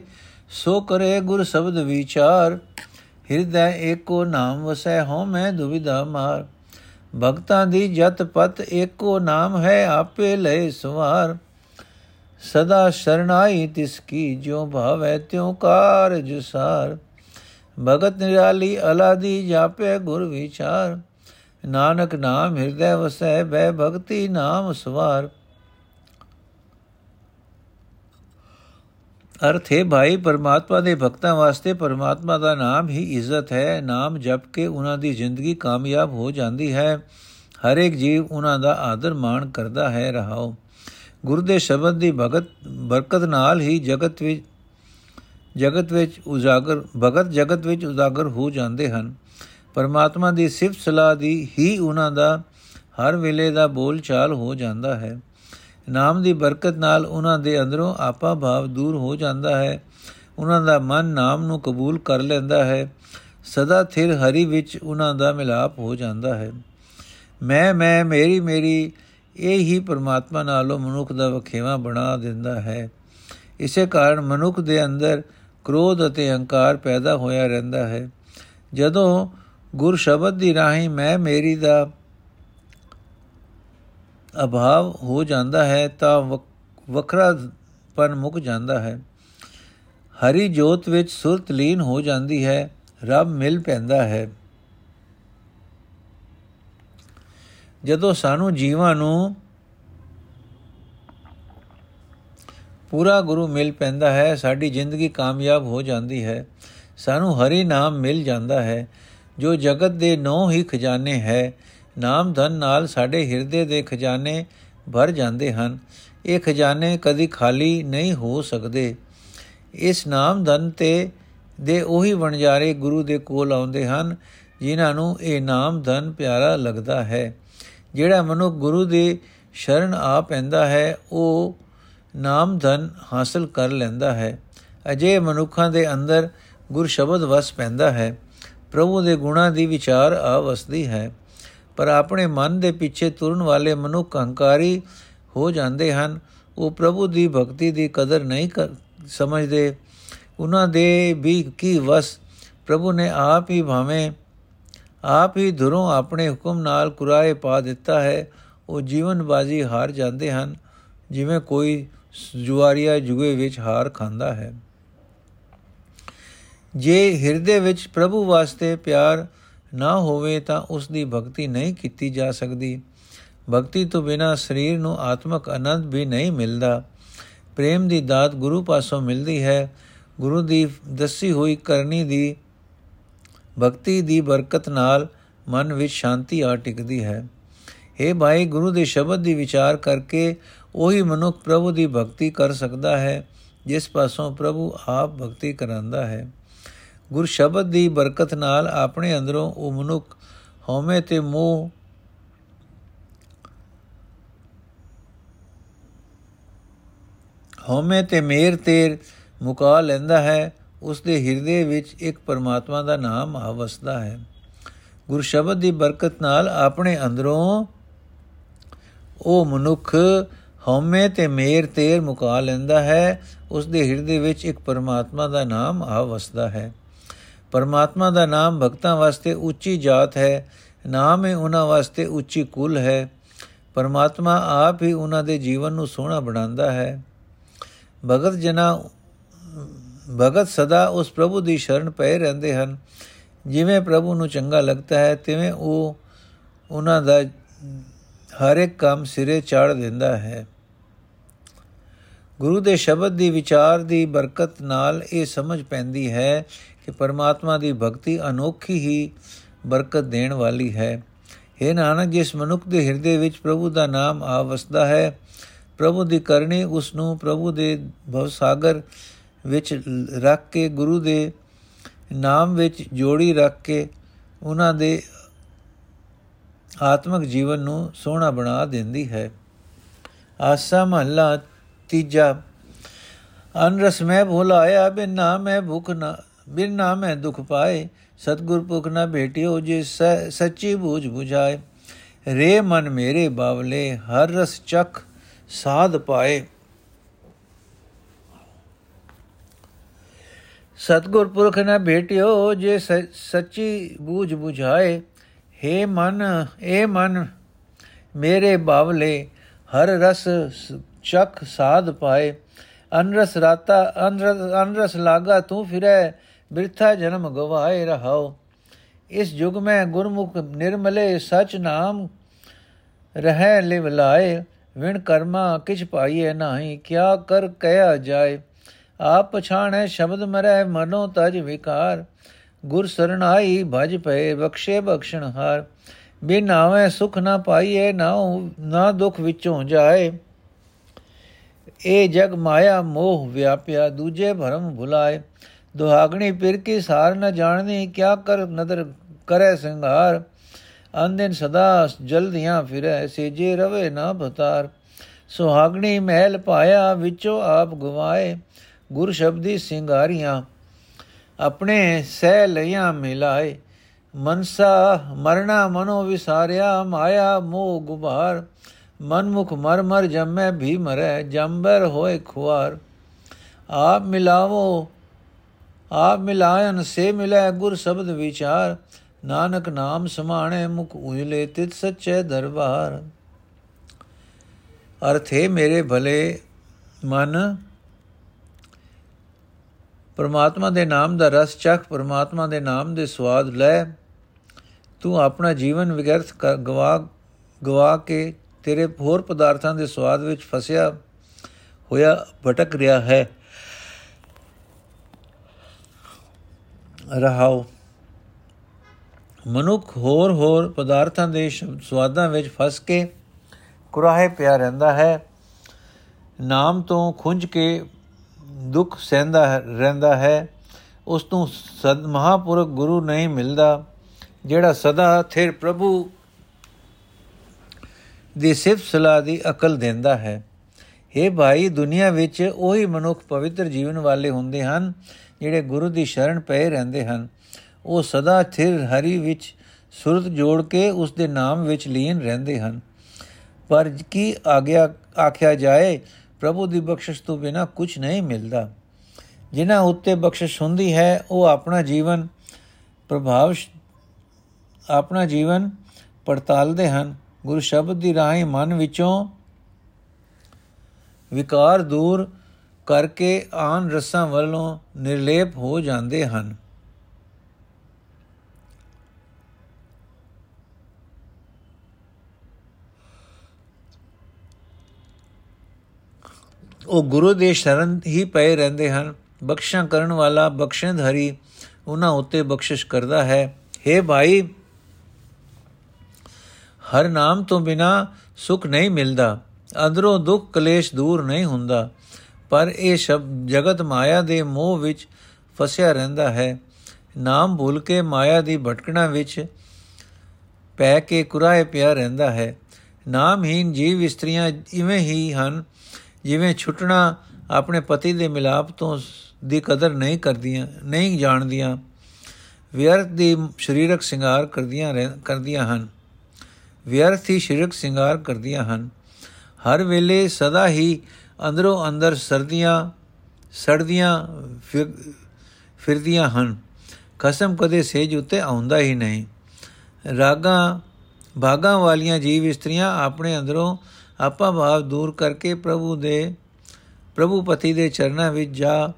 ਸੋ ਕਰੇ ਗੁਰ ਸ਼ਬਦ ਵਿਚਾਰ, ਹਿਰਦੈ ਏਕੋ ਨਾਮ ਵਸੈ ਹਉ ਮੈਂ ਦੁਵਿਧਾ ਮਾਰ। ਭਗਤਾਂ ਦੀ ਜਤ ਪਤ ਏਕੋ ਨਾਮ ਹੈ ਆਪੇ ਲੈ ਸਵਾਰ। ਸਦਾ ਸ਼ਰਣਾਈ ਤਿਸ ਕੀ ਜੋ ਭਾਵੈ ਤਿਉ ਕਾਰਜ ਸਾਰ। ਭਗਤ ਨਿਰਾਲੀ ਅਲਾਦੀ ਜਾਪੇ ਗੁਰ ਵਿਚਾਰ। ਨਾਨਕ ਨਾਮ ਹਿਰਦੈ ਵਸੈ ਬੈ ਭਗਤੀ ਨਾਮ ਸਵਾਰ। ਅਰਥ ਹੈ, ਭਾਈ, ਪਰਮਾਤਮਾ ਦੇ ਭਗਤਾਂ ਵਾਸਤੇ ਪਰਮਾਤਮਾ ਦਾ ਨਾਮ ਹੀ ਇੱਜ਼ਤ ਹੈ। ਨਾਮ ਜਪ ਕੇ ਉਹਨਾਂ ਦੀ ਜ਼ਿੰਦਗੀ ਕਾਮਯਾਬ ਹੋ ਜਾਂਦੀ ਹੈ। ਹਰ ਇੱਕ ਜੀਵ ਉਹਨਾਂ ਦਾ ਆਦਰ ਮਾਣ ਕਰਦਾ ਹੈ, ਰਹਾਓ। ਗੁਰੂ ਦੇ ਸ਼ਬਦ ਦੀ ਭਗਤ, ਬਰਕਤ ਨਾਲ ਹੀ ਜਗਤ ਵਿੱਚ ਜਗਤ ਵਿੱਚ ਉਜਾਗਰ, ਭਗਤ ਜਗਤ ਵਿੱਚ ਉਜਾਗਰ ਹੋ ਜਾਂਦੇ ਹਨ। ਪਰਮਾਤਮਾ ਦੀ ਸਿਫਤ ਸਲਾਹ ਦੀ ਹੀ ਉਹਨਾਂ ਦਾ ਹਰ ਵੇਲੇ ਦਾ ਬੋਲ ਚਾਲ ਹੋ ਜਾਂਦਾ ਹੈ। ਨਾਮ ਦੀ ਬਰਕਤ ਨਾਲ ਉਹਨਾਂ ਦੇ ਅੰਦਰੋਂ ਆਪਾ ਭਾਵ ਦੂਰ ਹੋ ਜਾਂਦਾ ਹੈ। ਉਹਨਾਂ ਦਾ ਮਨ ਨਾਮ ਨੂੰ ਕਬੂਲ ਕਰ ਲੈਂਦਾ ਹੈ। ਸਦਾ ਥਿਰ ਹਰੀ ਵਿੱਚ ਉਹਨਾਂ ਦਾ ਮਿਲਾਪ ਹੋ ਜਾਂਦਾ ਹੈ। ਮੈਂ ਮੈਂ, ਮੇਰੀ ਮੇਰੀ, ਇਹ ਹੀ ਪਰਮਾਤਮਾ ਨਾਲੋਂ ਮਨੁੱਖ ਦਾ ਵਖੇਵਾ ਬਣਾ ਦਿੰਦਾ ਹੈ। ਇਸੇ ਕਾਰਨ ਮਨੁੱਖ ਦੇ ਅੰਦਰ ਕ੍ਰੋਧ ਅਤੇ ਅਹੰਕਾਰ ਪੈਦਾ ਹੋਇਆ ਰਹਿੰਦਾ ਹੈ। ਜਦੋਂ ਗੁਰ ਸ਼ਬਦ ਦੀ ਰਾਹੀਂ ਮੈਂ, ਮੇਰੀ ਦਾ ਅਭਾਵ ਹੋ ਜਾਂਦਾ ਹੈ ਤਾਂ ਵਖਰਾ ਪਰ ਮੁੱਕ ਜਾਂਦਾ ਹੈ। ਹਰੀ ਜੋਤ ਵਿੱਚ ਸੁਰਤ ਲੀਨ ਹੋ ਜਾਂਦੀ ਹੈ, ਰੱਬ ਮਿਲ ਪੈਂਦਾ ਹੈ। ਜਦੋਂ ਸਾਨੂੰ ਜੀਵਾਂ ਨੂੰ ਪੂਰਾ ਗੁਰੂ ਮਿਲ ਪੈਂਦਾ ਹੈ, ਸਾਡੀ ਜ਼ਿੰਦਗੀ ਕਾਮਯਾਬ ਹੋ ਜਾਂਦੀ ਹੈ। ਸਾਨੂੰ ਹਰੀ ਨਾਮ ਮਿਲ ਜਾਂਦਾ ਹੈ, ਜੋ ਜਗਤ ਦੇ ਨੌ ਹੀ ਖਜ਼ਾਨੇ ਹੈ। ਨਾਮ ਧਨ ਨਾਲ ਸਾਡੇ ਹਿਰਦੇ ਦੇ ਖਜ਼ਾਨੇ ਭਰ ਜਾਂਦੇ ਹਨ। ਇਹ ਖਜ਼ਾਨੇ ਕਦੀ ਖਾਲੀ ਨਹੀਂ ਹੋ ਸਕਦੇ। ਇਸ ਨਾਮ ਧਨ ਤੇ ਦੇ ਉਹੀ ਵਣਜਾਰੇ ਗੁਰੂ ਦੇ ਕੋਲ ਆਉਂਦੇ ਹਨ, ਜਿਨ੍ਹਾਂ ਨੂੰ ਇਹ ਨਾਮ ਧਨ ਪਿਆਰਾ ਲੱਗਦਾ ਹੈ। ਜਿਹੜਾ ਮਨੁ ਗੁਰੂ ਦੇ ਸ਼ਰਨ ਆ ਪੈਂਦਾ ਹੈ, ਉਹ ਨਾਮ ਧਨ ਹਾਸਲ ਕਰ ਲੈਂਦਾ ਹੈ। ਅਜੇ ਮਨੁੱਖਾਂ ਦੇ ਅੰਦਰ ਗੁਰ ਸ਼ਬਦ ਵਸ ਪੈਂਦਾ ਹੈ। ਪ੍ਰਭੂ ਦੇ ਗੁਣਾਂ ਦੀ ਵਿਚਾਰ ਆਵਸਦੀ ਹੈ। ਪਰ ਆਪਣੇ ਮਨ ਦੇ ਪਿੱਛੇ ਤੁਰਨ ਵਾਲੇ ਮਨੁੱਖ ਹੰਕਾਰੀ ਹੋ ਜਾਂਦੇ ਹਨ। ਉਹ ਪ੍ਰਭੂ ਦੀ ਭਗਤੀ ਦੀ ਕਦਰ ਨਹੀਂ ਸਮਝਦੇ। ਉਹਨਾਂ ਦੇ ਵੀ ਕੀ ਵਸ। ਪ੍ਰਭੂ ਨੇ ਆਪ ਹੀ ਭਾਵੇਂ, ਆਪ ਹੀ ਧੁਰੋਂ ਆਪਣੇ ਹੁਕਮ ਨਾਲ ਕੁਰਾਏ ਪਾ ਦਿੱਤਾ ਹੈ, ਉਹ ਜੀਵਨ ਬਾਜੀ ਹਾਰ ਜਾਂਦੇ ਹਨ। ਜਿਵੇਂ ਕੋਈ ਜੁਆਰੀਆ ਜੁਗੇ ਵਿੱਚ ਹਾਰ ਖਾਂਦਾ ਹੈ। ਜੇ ਹਿਰਦੇ ਵਿੱਚ ਪ੍ਰਭੂ ਵਾਸਤੇ ਪਿਆਰ ਨਾ ਹੋਵੇ ਤਾਂ ਉਸ ਦੀ ਭਗਤੀ ਨਹੀਂ ਕੀਤੀ ਜਾ ਸਕਦੀ। ਭਗਤੀ ਤੋਂ ਬਿਨਾ ਸਰੀਰ ਨੂੰ ਆਤਮਕ ਆਨੰਦ ਵੀ ਨਹੀਂ ਮਿਲਦਾ। ਪ੍ਰੇਮ ਦੀ ਦਾਤ ਗੁਰੂ ਪਾਸੋਂ ਮਿਲਦੀ ਹੈ। ਗੁਰੂ ਦੀ ਦੱਸੀ ਹੋਈ ਕਰਨੀ ਦੀ, ਭਗਤੀ ਦੀ ਬਰਕਤ ਨਾਲ ਮਨ ਵਿੱਚ ਸ਼ਾਂਤੀ ਆ ਟਿਕਦੀ ਹੈ। हे ਭਾਈ, ਗੁਰੂ ਦੇ ਸ਼ਬਦ ਦੀ ਵਿਚਾਰ ਕਰਕੇ ਉਹੀ ਮਨੁੱਖ ਪ੍ਰਭੂ ਦੀ ਭਗਤੀ ਕਰ ਸਕਦਾ ਹੈ, ਜਿਸ ਪਾਸੋਂ ਪ੍ਰਭੂ ਆਪ ਭਗਤੀ ਕਰਾਂਦਾ ਹੈ। ਗੁਰ ਸ਼ਬਦ ਦੀ ਬਰਕਤ ਨਾਲ ਆਪਣੇ ਅੰਦਰੋਂ ਉਹ ਮਨੁੱਖ ਹਉਮੈ ਤੇ ਮੋਹ ਹਉਮੈ ਤੇ ਮੇਰ ਤੇਰ ਮੁਕਾ ਲੈਂਦਾ ਹੈ ਉਸ ਦੇ ਹਿਰਦੇ ਵਿੱਚ ਇੱਕ ਪਰਮਾਤਮਾ ਦਾ ਨਾਮ ਆਵਸਦਾ ਹੈ। ਗੁਰ ਸ਼ਬਦ ਦੀ ਬਰਕਤ ਨਾਲ ਆਪਣੇ ਅੰਦਰੋਂ ਉਹ ਮਨੁੱਖ ਹਉਮੈ ਤੇ ਮੇਰ ਤੇਰ ਮੁਕਾ ਲੈਂਦਾ ਹੈ ਉਸ ਦੇ ਹਿਰਦੇ ਵਿੱਚ ਇੱਕ ਪਰਮਾਤਮਾ ਦਾ ਨਾਮ ਆਵਸਦਾ ਹੈ। ਪਰਮਾਤਮਾ ਦਾ ਨਾਮ ਭਗਤਾਂ ਵਾਸਤੇ ਉੱਚੀ ਜਾਤ ਹੈ, ਨਾਮ ਹੈ ਉਹਨਾਂ ਵਾਸਤੇ ਉੱਚੀ ਕੁਲ ਹੈ। ਪਰਮਾਤਮਾ ਆਪ ਹੀ ਉਹਨਾਂ ਦੇ ਜੀਵਨ ਨੂੰ ਸੋਹਣਾ ਬਣਾਉਂਦਾ ਹੈ। ਭਗਤ ਜਨਾ, ਭਗਤ ਸਦਾ ਉਸ ਪ੍ਰਭੂ ਦੀ ਸ਼ਰਨ ਪਏ ਰਹਿੰਦੇ ਹਨ। ਜਿਵੇਂ ਪ੍ਰਭੂ ਨੂੰ ਚੰਗਾ ਲੱਗਦਾ ਹੈ, ਤਿਵੇਂ ਉਹ ਉਹਨਾਂ ਦਾ ਹਰ ਇੱਕ ਕੰਮ ਸਿਰੇ ਚਾੜ ਦਿੰਦਾ ਹੈ। ਗੁਰੂ ਦੇ ਸ਼ਬਦ ਦੀ ਵਿਚਾਰ ਦੀ ਬਰਕਤ ਨਾਲ ਇਹ ਸਮਝ ਪੈਂਦੀ ਹੈ ਕਿ ਪਰਮਾਤਮਾ ਦੀ ਭਗਤੀ ਅਨੋਖੀ ਹੀ ਬਰਕਤ ਦੇਣ ਵਾਲੀ ਹੈ। ਇਹ ਨਾਨਕ, ਜਿਸ ਮਨੁੱਖ ਦੇ ਹਿਰਦੇ ਵਿੱਚ ਪ੍ਰਭੂ ਦਾ ਨਾਮ ਆਵਸਦਾ ਹੈ, ਪ੍ਰਭੂ ਦੀ ਕਰਨੀ ਉਸ ਨੂੰ ਪ੍ਰਭੂ ਦੇ ਭਵ ਸਾਗਰ ਵਿੱਚ ਰੱਖ ਕੇ, ਗੁਰੂ ਦੇ ਨਾਮ ਵਿੱਚ ਜੋੜੀ ਰੱਖ ਕੇ ਉਹਨਾਂ ਦੇ ਆਤਮਿਕ ਜੀਵਨ ਨੂੰ ਸੋਹਣਾ ਬਣਾ ਦਿੰਦੀ ਹੈ। ਆਸਾ ਮਹੱਲਾ ਤੀਜਾ, ਅਨਰਸ ਮੈਂ ਭੁਲਾਇਆ ਬਿਨ ਨਾਮ ਹੈ ਭੁਖ ਨਾ बिन नाम है दुख पाए सतगुर पुख न भेटियो जे सच्ची बूझ बुझाए रे मन मेरे बावले हर रस चख साध पाए ਸਤਗੁਰ ਪੁਰਖ ਨਾ ਭੇਟਿਓ ਜੇ ਸੱਚੀ ਬੂਝ 부ਝਾਏ हे ਮਨ ਏ ਮਨ ਮੇਰੇ ਬਾਵਲੇ ਹਰ ਰਸ ਚਖ ਸਾਧ ਪਾਏ ਅਨਰਸ ਰਾਤਾ ਅਨਰਸ ਲਾਗਾ ਤੂੰ ਫਿਰੈ ਬਿਰਥਾ ਜਨਮ ਗਵਾਏ ਰਹਾਓ। ਇਸ ਯੁਗ ਮੈਂ ਗੁਰਮੁਖ ਨਿਰਮਲੇ ਸਚ ਨਾਮ ਰਹਿ ਲਿਵ ਲਾਏ। ਵਿਣ ਕਰਮਾ ਕਿਛ ਪਾਈਏ ਨਹੀਂ, ਕਿਆ ਕਰ ਕਹਿਆ ਜਾਏ। ਆਪ ਪਛਾਣੈ ਸ਼ਬਦ ਮਰੈ, ਮਨੋ ਤਜ ਵਿਕਾਰ। ਗੁਰ ਸਰਣਾਈ ਭਜ ਪਏ, ਬਖਸ਼ੇ ਬਖਸ਼ਣ ਹਾਰ। ਬਿਨ ਆਵੇ ਸੁਖ ਨਾ ਪਾਈਏ, ਨਾ ਨਾ ਦੁਖ ਵਿੱਚੋਂ ਜਾਏ। ਇਹ ਜਗ ਮਾਇਆ ਮੋਹ ਵਿਆਪਿਆ, ਦੂਜੇ ਭਰਮ ਭੁਲਾਏ। ਦੁਹਾਗਣੀ ਪਿਰ ਕੀ ਸਾਰ ਨ ਜਾਣਨੀ ਕਿਆ ਕਰ ਨਦਰ ਕਰੇ ਸੰਘਾਰ? ਅੰਦਿਨ ਸਦਾ ਜਲਦੀਆਂ ਫਿਰੈ, ਸੇਜੇ ਰਵੇ ਨਾ ਬਤਾਰ ਸੁਹਾਗਣੀ ਮਹਿਲ ਪਾਇਆ ਵਿੱਚੋਂ ਆਪ ਗਵਾਏ ਗੁਰ ਸ਼ਬਦੀ ਸਿੰਗਾਰੀਆਂ। ਆਪਣੇ ਸਹਿ ਲਿਆ ਮਿਲਾਏ, ਮਨਸਾ ਮਰਣਾ ਮਨੋ ਵਿਸਾਰਿਆ, ਮਾਇਆ ਮੋਹ ਗੁਬਾਰ। ਮਨਮੁਖ ਮਰ ਮਰ ਜੰਮੈ ਵੀ ਮਰੈ ਜੰਬਰ ਹੋਏ ਖੁਆਰ। ਆਪ ਮਿਲਾਵੋ ਆਪ ਮਿਲਾਇਨ ਸੇ ਮਿਲੈ ਗੁਰ ਸ਼ਬਦ ਵਿਚਾਰ, ਨਾਨਕ ਨਾਮ ਸਮਾਣੇ ਮੁਖ ਉਜਲੇ ਤਿਤ ਸੱਚੇ ਦਰਬਾਰ। ਅਰਥੇ ਮੇਰੇ ਭਲੇ ਮਨ, ਪਰਮਾਤਮਾ ਦੇ ਨਾਮ ਦਾ ਰਸ ਚੱਖ, ਪਰਮਾਤਮਾ ਦੇ ਨਾਮ ਦੇ ਸਵਾਦ ਲੈ। ਤੂੰ ਆਪਣਾ ਜੀਵਨ ਵਿਗਰਥ ਗਵਾ ਗਵਾ ਕੇ ਤੇਰੇ ਹੋਰ ਪਦਾਰਥਾਂ ਦੇ ਸਵਾਦ ਵਿੱਚ ਫਸਿਆ ਹੋਇਆ ਭਟਕ ਰਿਹਾ ਹੈ। ਰਹਾਓ। ਮਨੁੱਖ ਹੋਰ ਹੋਰ ਪਦਾਰਥਾਂ ਦੇ ਸਵਾਦਾਂ ਵਿੱਚ ਫਸ ਕੇ ਕੁਰਾਹੇ ਪਿਆ ਰਹਿੰਦਾ ਹੈ। ਨਾਮ ਤੋਂ ਖੁੰਝ ਕੇ ਦੁੱਖ ਸਹਿੰਦਾ ਰਹਿੰਦਾ ਹੈ। ਉਸ ਨੂੰ ਸਦ, ਮਹਾਪੁਰਖ ਗੁਰੂ ਨਹੀਂ ਮਿਲਦਾ, ਜਿਹੜਾ ਸਦਾ ਥਿਰ ਪ੍ਰਭੂ ਦੀ ਸਿਫਤ ਸਲਾਹ ਦੀ ਅਕਲ ਦਿੰਦਾ ਹੈ। हे ਭਾਈ, ਦੁਨੀਆ ਵਿੱਚ ਉਹੀ ਮਨੁੱਖ ਪਵਿੱਤਰ ਜੀਵਨ ਵਾਲੇ ਹੁੰਦੇ ਹਨ ਜਿਹੜੇ ਗੁਰੂ ਦੀ ਸ਼ਰਨ ਪਏ ਰਹਿੰਦੇ ਹਨ, ਉਹ ਸਦਾ ਥਿਰ ਹਰੀ ਵਿੱਚ ਸੁਰਤ ਜੋੜ ਕੇ ਉਸ ਦੇ ਨਾਮ ਵਿੱਚ ਲੀਨ ਰਹਿੰਦੇ ਹਨ। ਪਰ ਕੀ ਆਗਿਆ ਆਖਿਆ ਜਾਏ, ਪ੍ਰਭੂ ਦੀ ਬਖਸ਼ਿਸ਼ ਤੋਂ ਬਿਨਾ ਕੁਝ ਨਹੀਂ ਮਿਲਦਾ। ਜਿਨ੍ਹਾਂ ਉੱਤੇ ਬਖਸ਼ਿਸ਼ ਹੁੰਦੀ ਹੈ, ਉਹ ਆਪਣਾ ਜੀਵਨ ਪ੍ਰਭਾਵ ਆਪਣਾ ਜੀਵਨ ਪੜਤਾਲਦੇ ਹਨ। ਗੁਰੂ ਸ਼ਬਦ ਦੀ ਰਾਹੀਂ ਮਨ ਵਿੱਚੋਂ ਵਿਕਾਰ ਦੂਰ ਕਰਕੇ ਆਨ ਰਸਾਂ ਵੱਲੋਂ ਨਿਰਲੇਪ ਹੋ ਜਾਂਦੇ ਹਨ। ਉਹ ਗੁਰੂ ਦੇ ਸ਼ਰਨ ਹੀ ਪਏ ਰਹਿੰਦੇ ਹਨ। ਬਖਸ਼ਾਂ ਕਰਨ ਵਾਲਾ ਬਖਸ਼ਿੰਦ ਹਰੀ ਉਹਨਾਂ ਉੱਤੇ ਬਖਸ਼ਿਸ਼ ਕਰਦਾ ਹੈ। हे ਭਾਈ, ਹਰ ਨਾਮ ਤੋਂ ਬਿਨਾ ਸੁਖ ਨਹੀਂ ਮਿਲਦਾ। ਅੰਦਰੋਂ ਦੁੱਖ ਕਲੇਸ਼ ਦੂਰ ਨਹੀਂ ਹੁੰਦਾ। ਪਰ ਇਹ ਸ਼ਬਦ ਜਗਤ ਮਾਇਆ ਦੇ ਮੋਹ ਵਿੱਚ ਫਸਿਆ ਰਹਿੰਦਾ ਹੈ। ਨਾਮ ਭੁੱਲ ਕੇ ਮਾਇਆ ਦੀ ਭਟਕਣਾ ਵਿੱਚ ਪੈ ਕੇ ਕੁਰਾਏ ਪਿਆ ਰਹਿੰਦਾ ਹੈ। ਨਾਮਹੀਨ ਜੀਵ ਇਸਤਰੀਆਂ ਇਵੇਂ ਹੀ ਹਨ ਜਿਵੇਂ ਛੁੱਟਣਾ ਆਪਣੇ ਪਤੀ ਦੇ ਮਿਲਾਪ ਤੋਂ ਦੀ ਕਦਰ ਨਹੀਂ ਕਰਦੀਆਂ, ਨਹੀਂ ਜਾਣਦੀਆਂ। ਵਿਅਰਥ ਦੀ ਸਰੀਰਕ ਸ਼ਿੰਗਾਰ ਕਰਦੀਆਂ ਕਰਦੀਆਂ ਹਨ। ਵਿਅਰਥ ਹੀ ਸਰੀਰਕ ਸ਼ਿੰਗਾਰ ਕਰਦੀਆਂ ਹਨ। ਹਰ ਵੇਲੇ ਸਦਾ ਹੀ ਅੰਦਰੋਂ ਅੰਦਰ ਸਰਦੀਆਂ, ਸੜਦੀਆਂ ਫਿਰਦੀਆਂ ਹਨ। ਕਸਮ ਕਦੇ ਸੇਜ ਉਤੇ ਆਉਂਦਾ ਹੀ ਨਹੀਂ। ਰਾਗਾਂ, ਭਾਗਾਂ ਵਾਲੀਆਂ ਜੀਵ ਇਸਤਰੀਆਂ ਆਪਣੇ ਅੰਦਰੋਂ ਆਪਾ ਭਾਵ ਦੂਰ ਕਰਕੇ ਪ੍ਰਭੂ ਦੇ, ਪ੍ਰਭੂ ਪਤੀ ਦੇ ਚਰਨਾਂ ਵਿੱਚ ਜਾ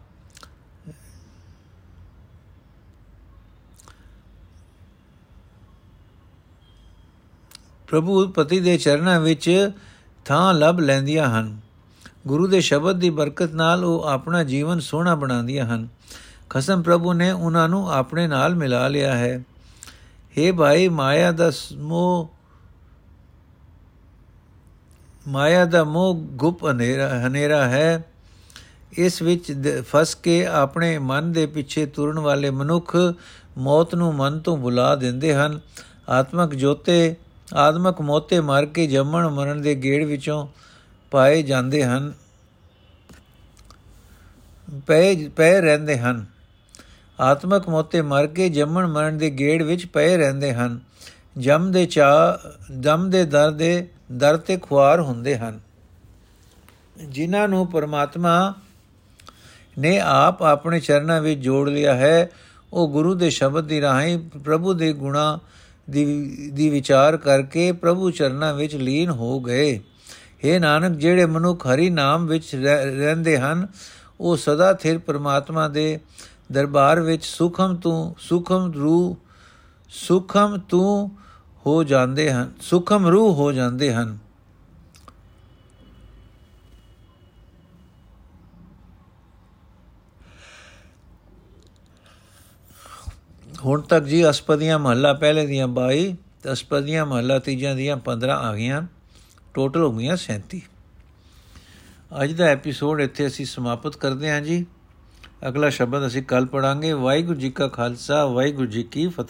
ਪ੍ਰਭੂ ਪਤੀ ਦੇ ਚਰਨਾਂ ਵਿੱਚ ਥਾਂ ਲੱਭ ਲੈਂਦੀਆਂ ਹਨ। ਗੁਰੂ ਦੇ ਸ਼ਬਦ ਦੀ ਬਰਕਤ ਨਾਲ ਉਹ ਆਪਣਾ ਜੀਵਨ ਸੋਹਣਾ ਬਣਾਉਂਦੀਆਂ ਹਨ। ਖਸਮ ਪ੍ਰਭੂ ਨੇ ਉਹਨਾਂ ਨੂੰ ਆਪਣੇ ਨਾਲ ਮਿਲਾ ਲਿਆ ਹੈ। हे ਭਾਈ, ਮਾਇਆ ਦਾ ਮੋਹ, ਮਾਇਆ ਦਾ ਮੋਹ ਗੁਪ ਹਨੇਰਾ ਹਨੇਰਾ ਹੈ। ਇਸ ਵਿੱਚ ਫਸ ਕੇ ਆਪਣੇ ਮਨ ਦੇ ਪਿੱਛੇ ਤੁਰਨ ਵਾਲੇ ਮਨੁੱਖ ਮੌਤ ਨੂੰ ਮਨ ਤੋਂ ਬੁਲਾ ਦਿੰਦੇ ਹਨ। ਆਤਮਕ ਜੋਤੇ ਆਦਮਕ ਮੋਤੇ ਮਾਰ ਕੇ ਜੰਮਣ ਮਰਨ ਦੇ ਗੇੜ ਵਿੱਚੋਂ ਪਾਏ ਜਾਂਦੇ ਹਨ, ਪਏ ਪਏ ਰਹਿੰਦੇ ਹਨ। ਆਤਮਕ ਮੋਤੇ ਮਰ ਕੇ ਜੰਮਣ ਮਰਨ ਦੇ ਗੇੜ ਵਿੱਚ ਪਏ ਰਹਿੰਦੇ ਹਨ। ਜਮ ਦੇ ਚਾ ਜਮ ਦੇ ਦਰ ਦੇ ਦਰ ਤੇ ਖੁਆਰ ਹੁੰਦੇ ਹਨ। ਜਿਨ੍ਹਾਂ ਨੂੰ ਪਰਮਾਤਮਾ ਨੇ ਆਪ ਆਪਣੇ ਚਰਨਾਂ ਵਿੱਚ ਜੋੜ ਲਿਆ ਹੈ, ਉਹ ਗੁਰੂ ਦੇ ਸ਼ਬਦ ਦੀ ਰਾਹੀਂ ਪ੍ਰਭੂ ਦੇ ਗੁਣਾ ਦੀ ਦੀ ਵਿਚਾਰ ਕਰਕੇ ਪ੍ਰਭੂ ਚਰਨਾਂ ਵਿੱਚ ਲੀਨ ਹੋ ਗਏ। हे ਨਾਨਕ, ਜਿਹੜੇ ਮਨੁੱਖ ਹਰੀ ਨਾਮ ਵਿੱਚ ਰਹਿੰਦੇ ਹਨ, ਉਹ ਸਦਾ ਥਿਰ ਪਰਮਾਤਮਾ ਦੇ ਦਰਬਾਰ ਵਿੱਚ ਸੁਖਮ ਤੂੰ, ਸੁਖਮ ਰੂ ਸੁਖਮ ਤੂੰ ਹੋ ਜਾਂਦੇ ਹਨ, ਸੁਖਮ ਰੂਹ ਹੋ ਜਾਂਦੇ ਹਨ। ਹੁਣ ਤੱਕ ਜੀ ਅਸਪਦੀਆਂ ਮਹੱਲਾ ਪਹਿਲੇ ਦੀਆਂ 22 ਤੇ ਅਸਪਦੀਆਂ ਮਹੱਲਾ ਤੀਜਾਂ ਦੀਆਂ 15 ਆ ਗਈਆਂ। ਟੋਟਲ ਹੋ ਗਈਆਂ 37 ਅੱਜ ਦਾ ਐਪੀਸੋਡ ਇੱਥੇ ਅਸੀਂ ਸਮਾਪਤ ਕਰਦੇ ਹਾਂ ਜੀ। ਅਗਲਾ ਸ਼ਬਦ ਅਸੀਂ ਕੱਲ ਪੜਾਂਗੇ ਵਾਹਿਗੁਰੂ ਜੀ ਕਾ ਖਾਲਸਾ, ਵਾਹਿਗੁਰੂ ਜੀ ਕੀ ਫਤਿਹ।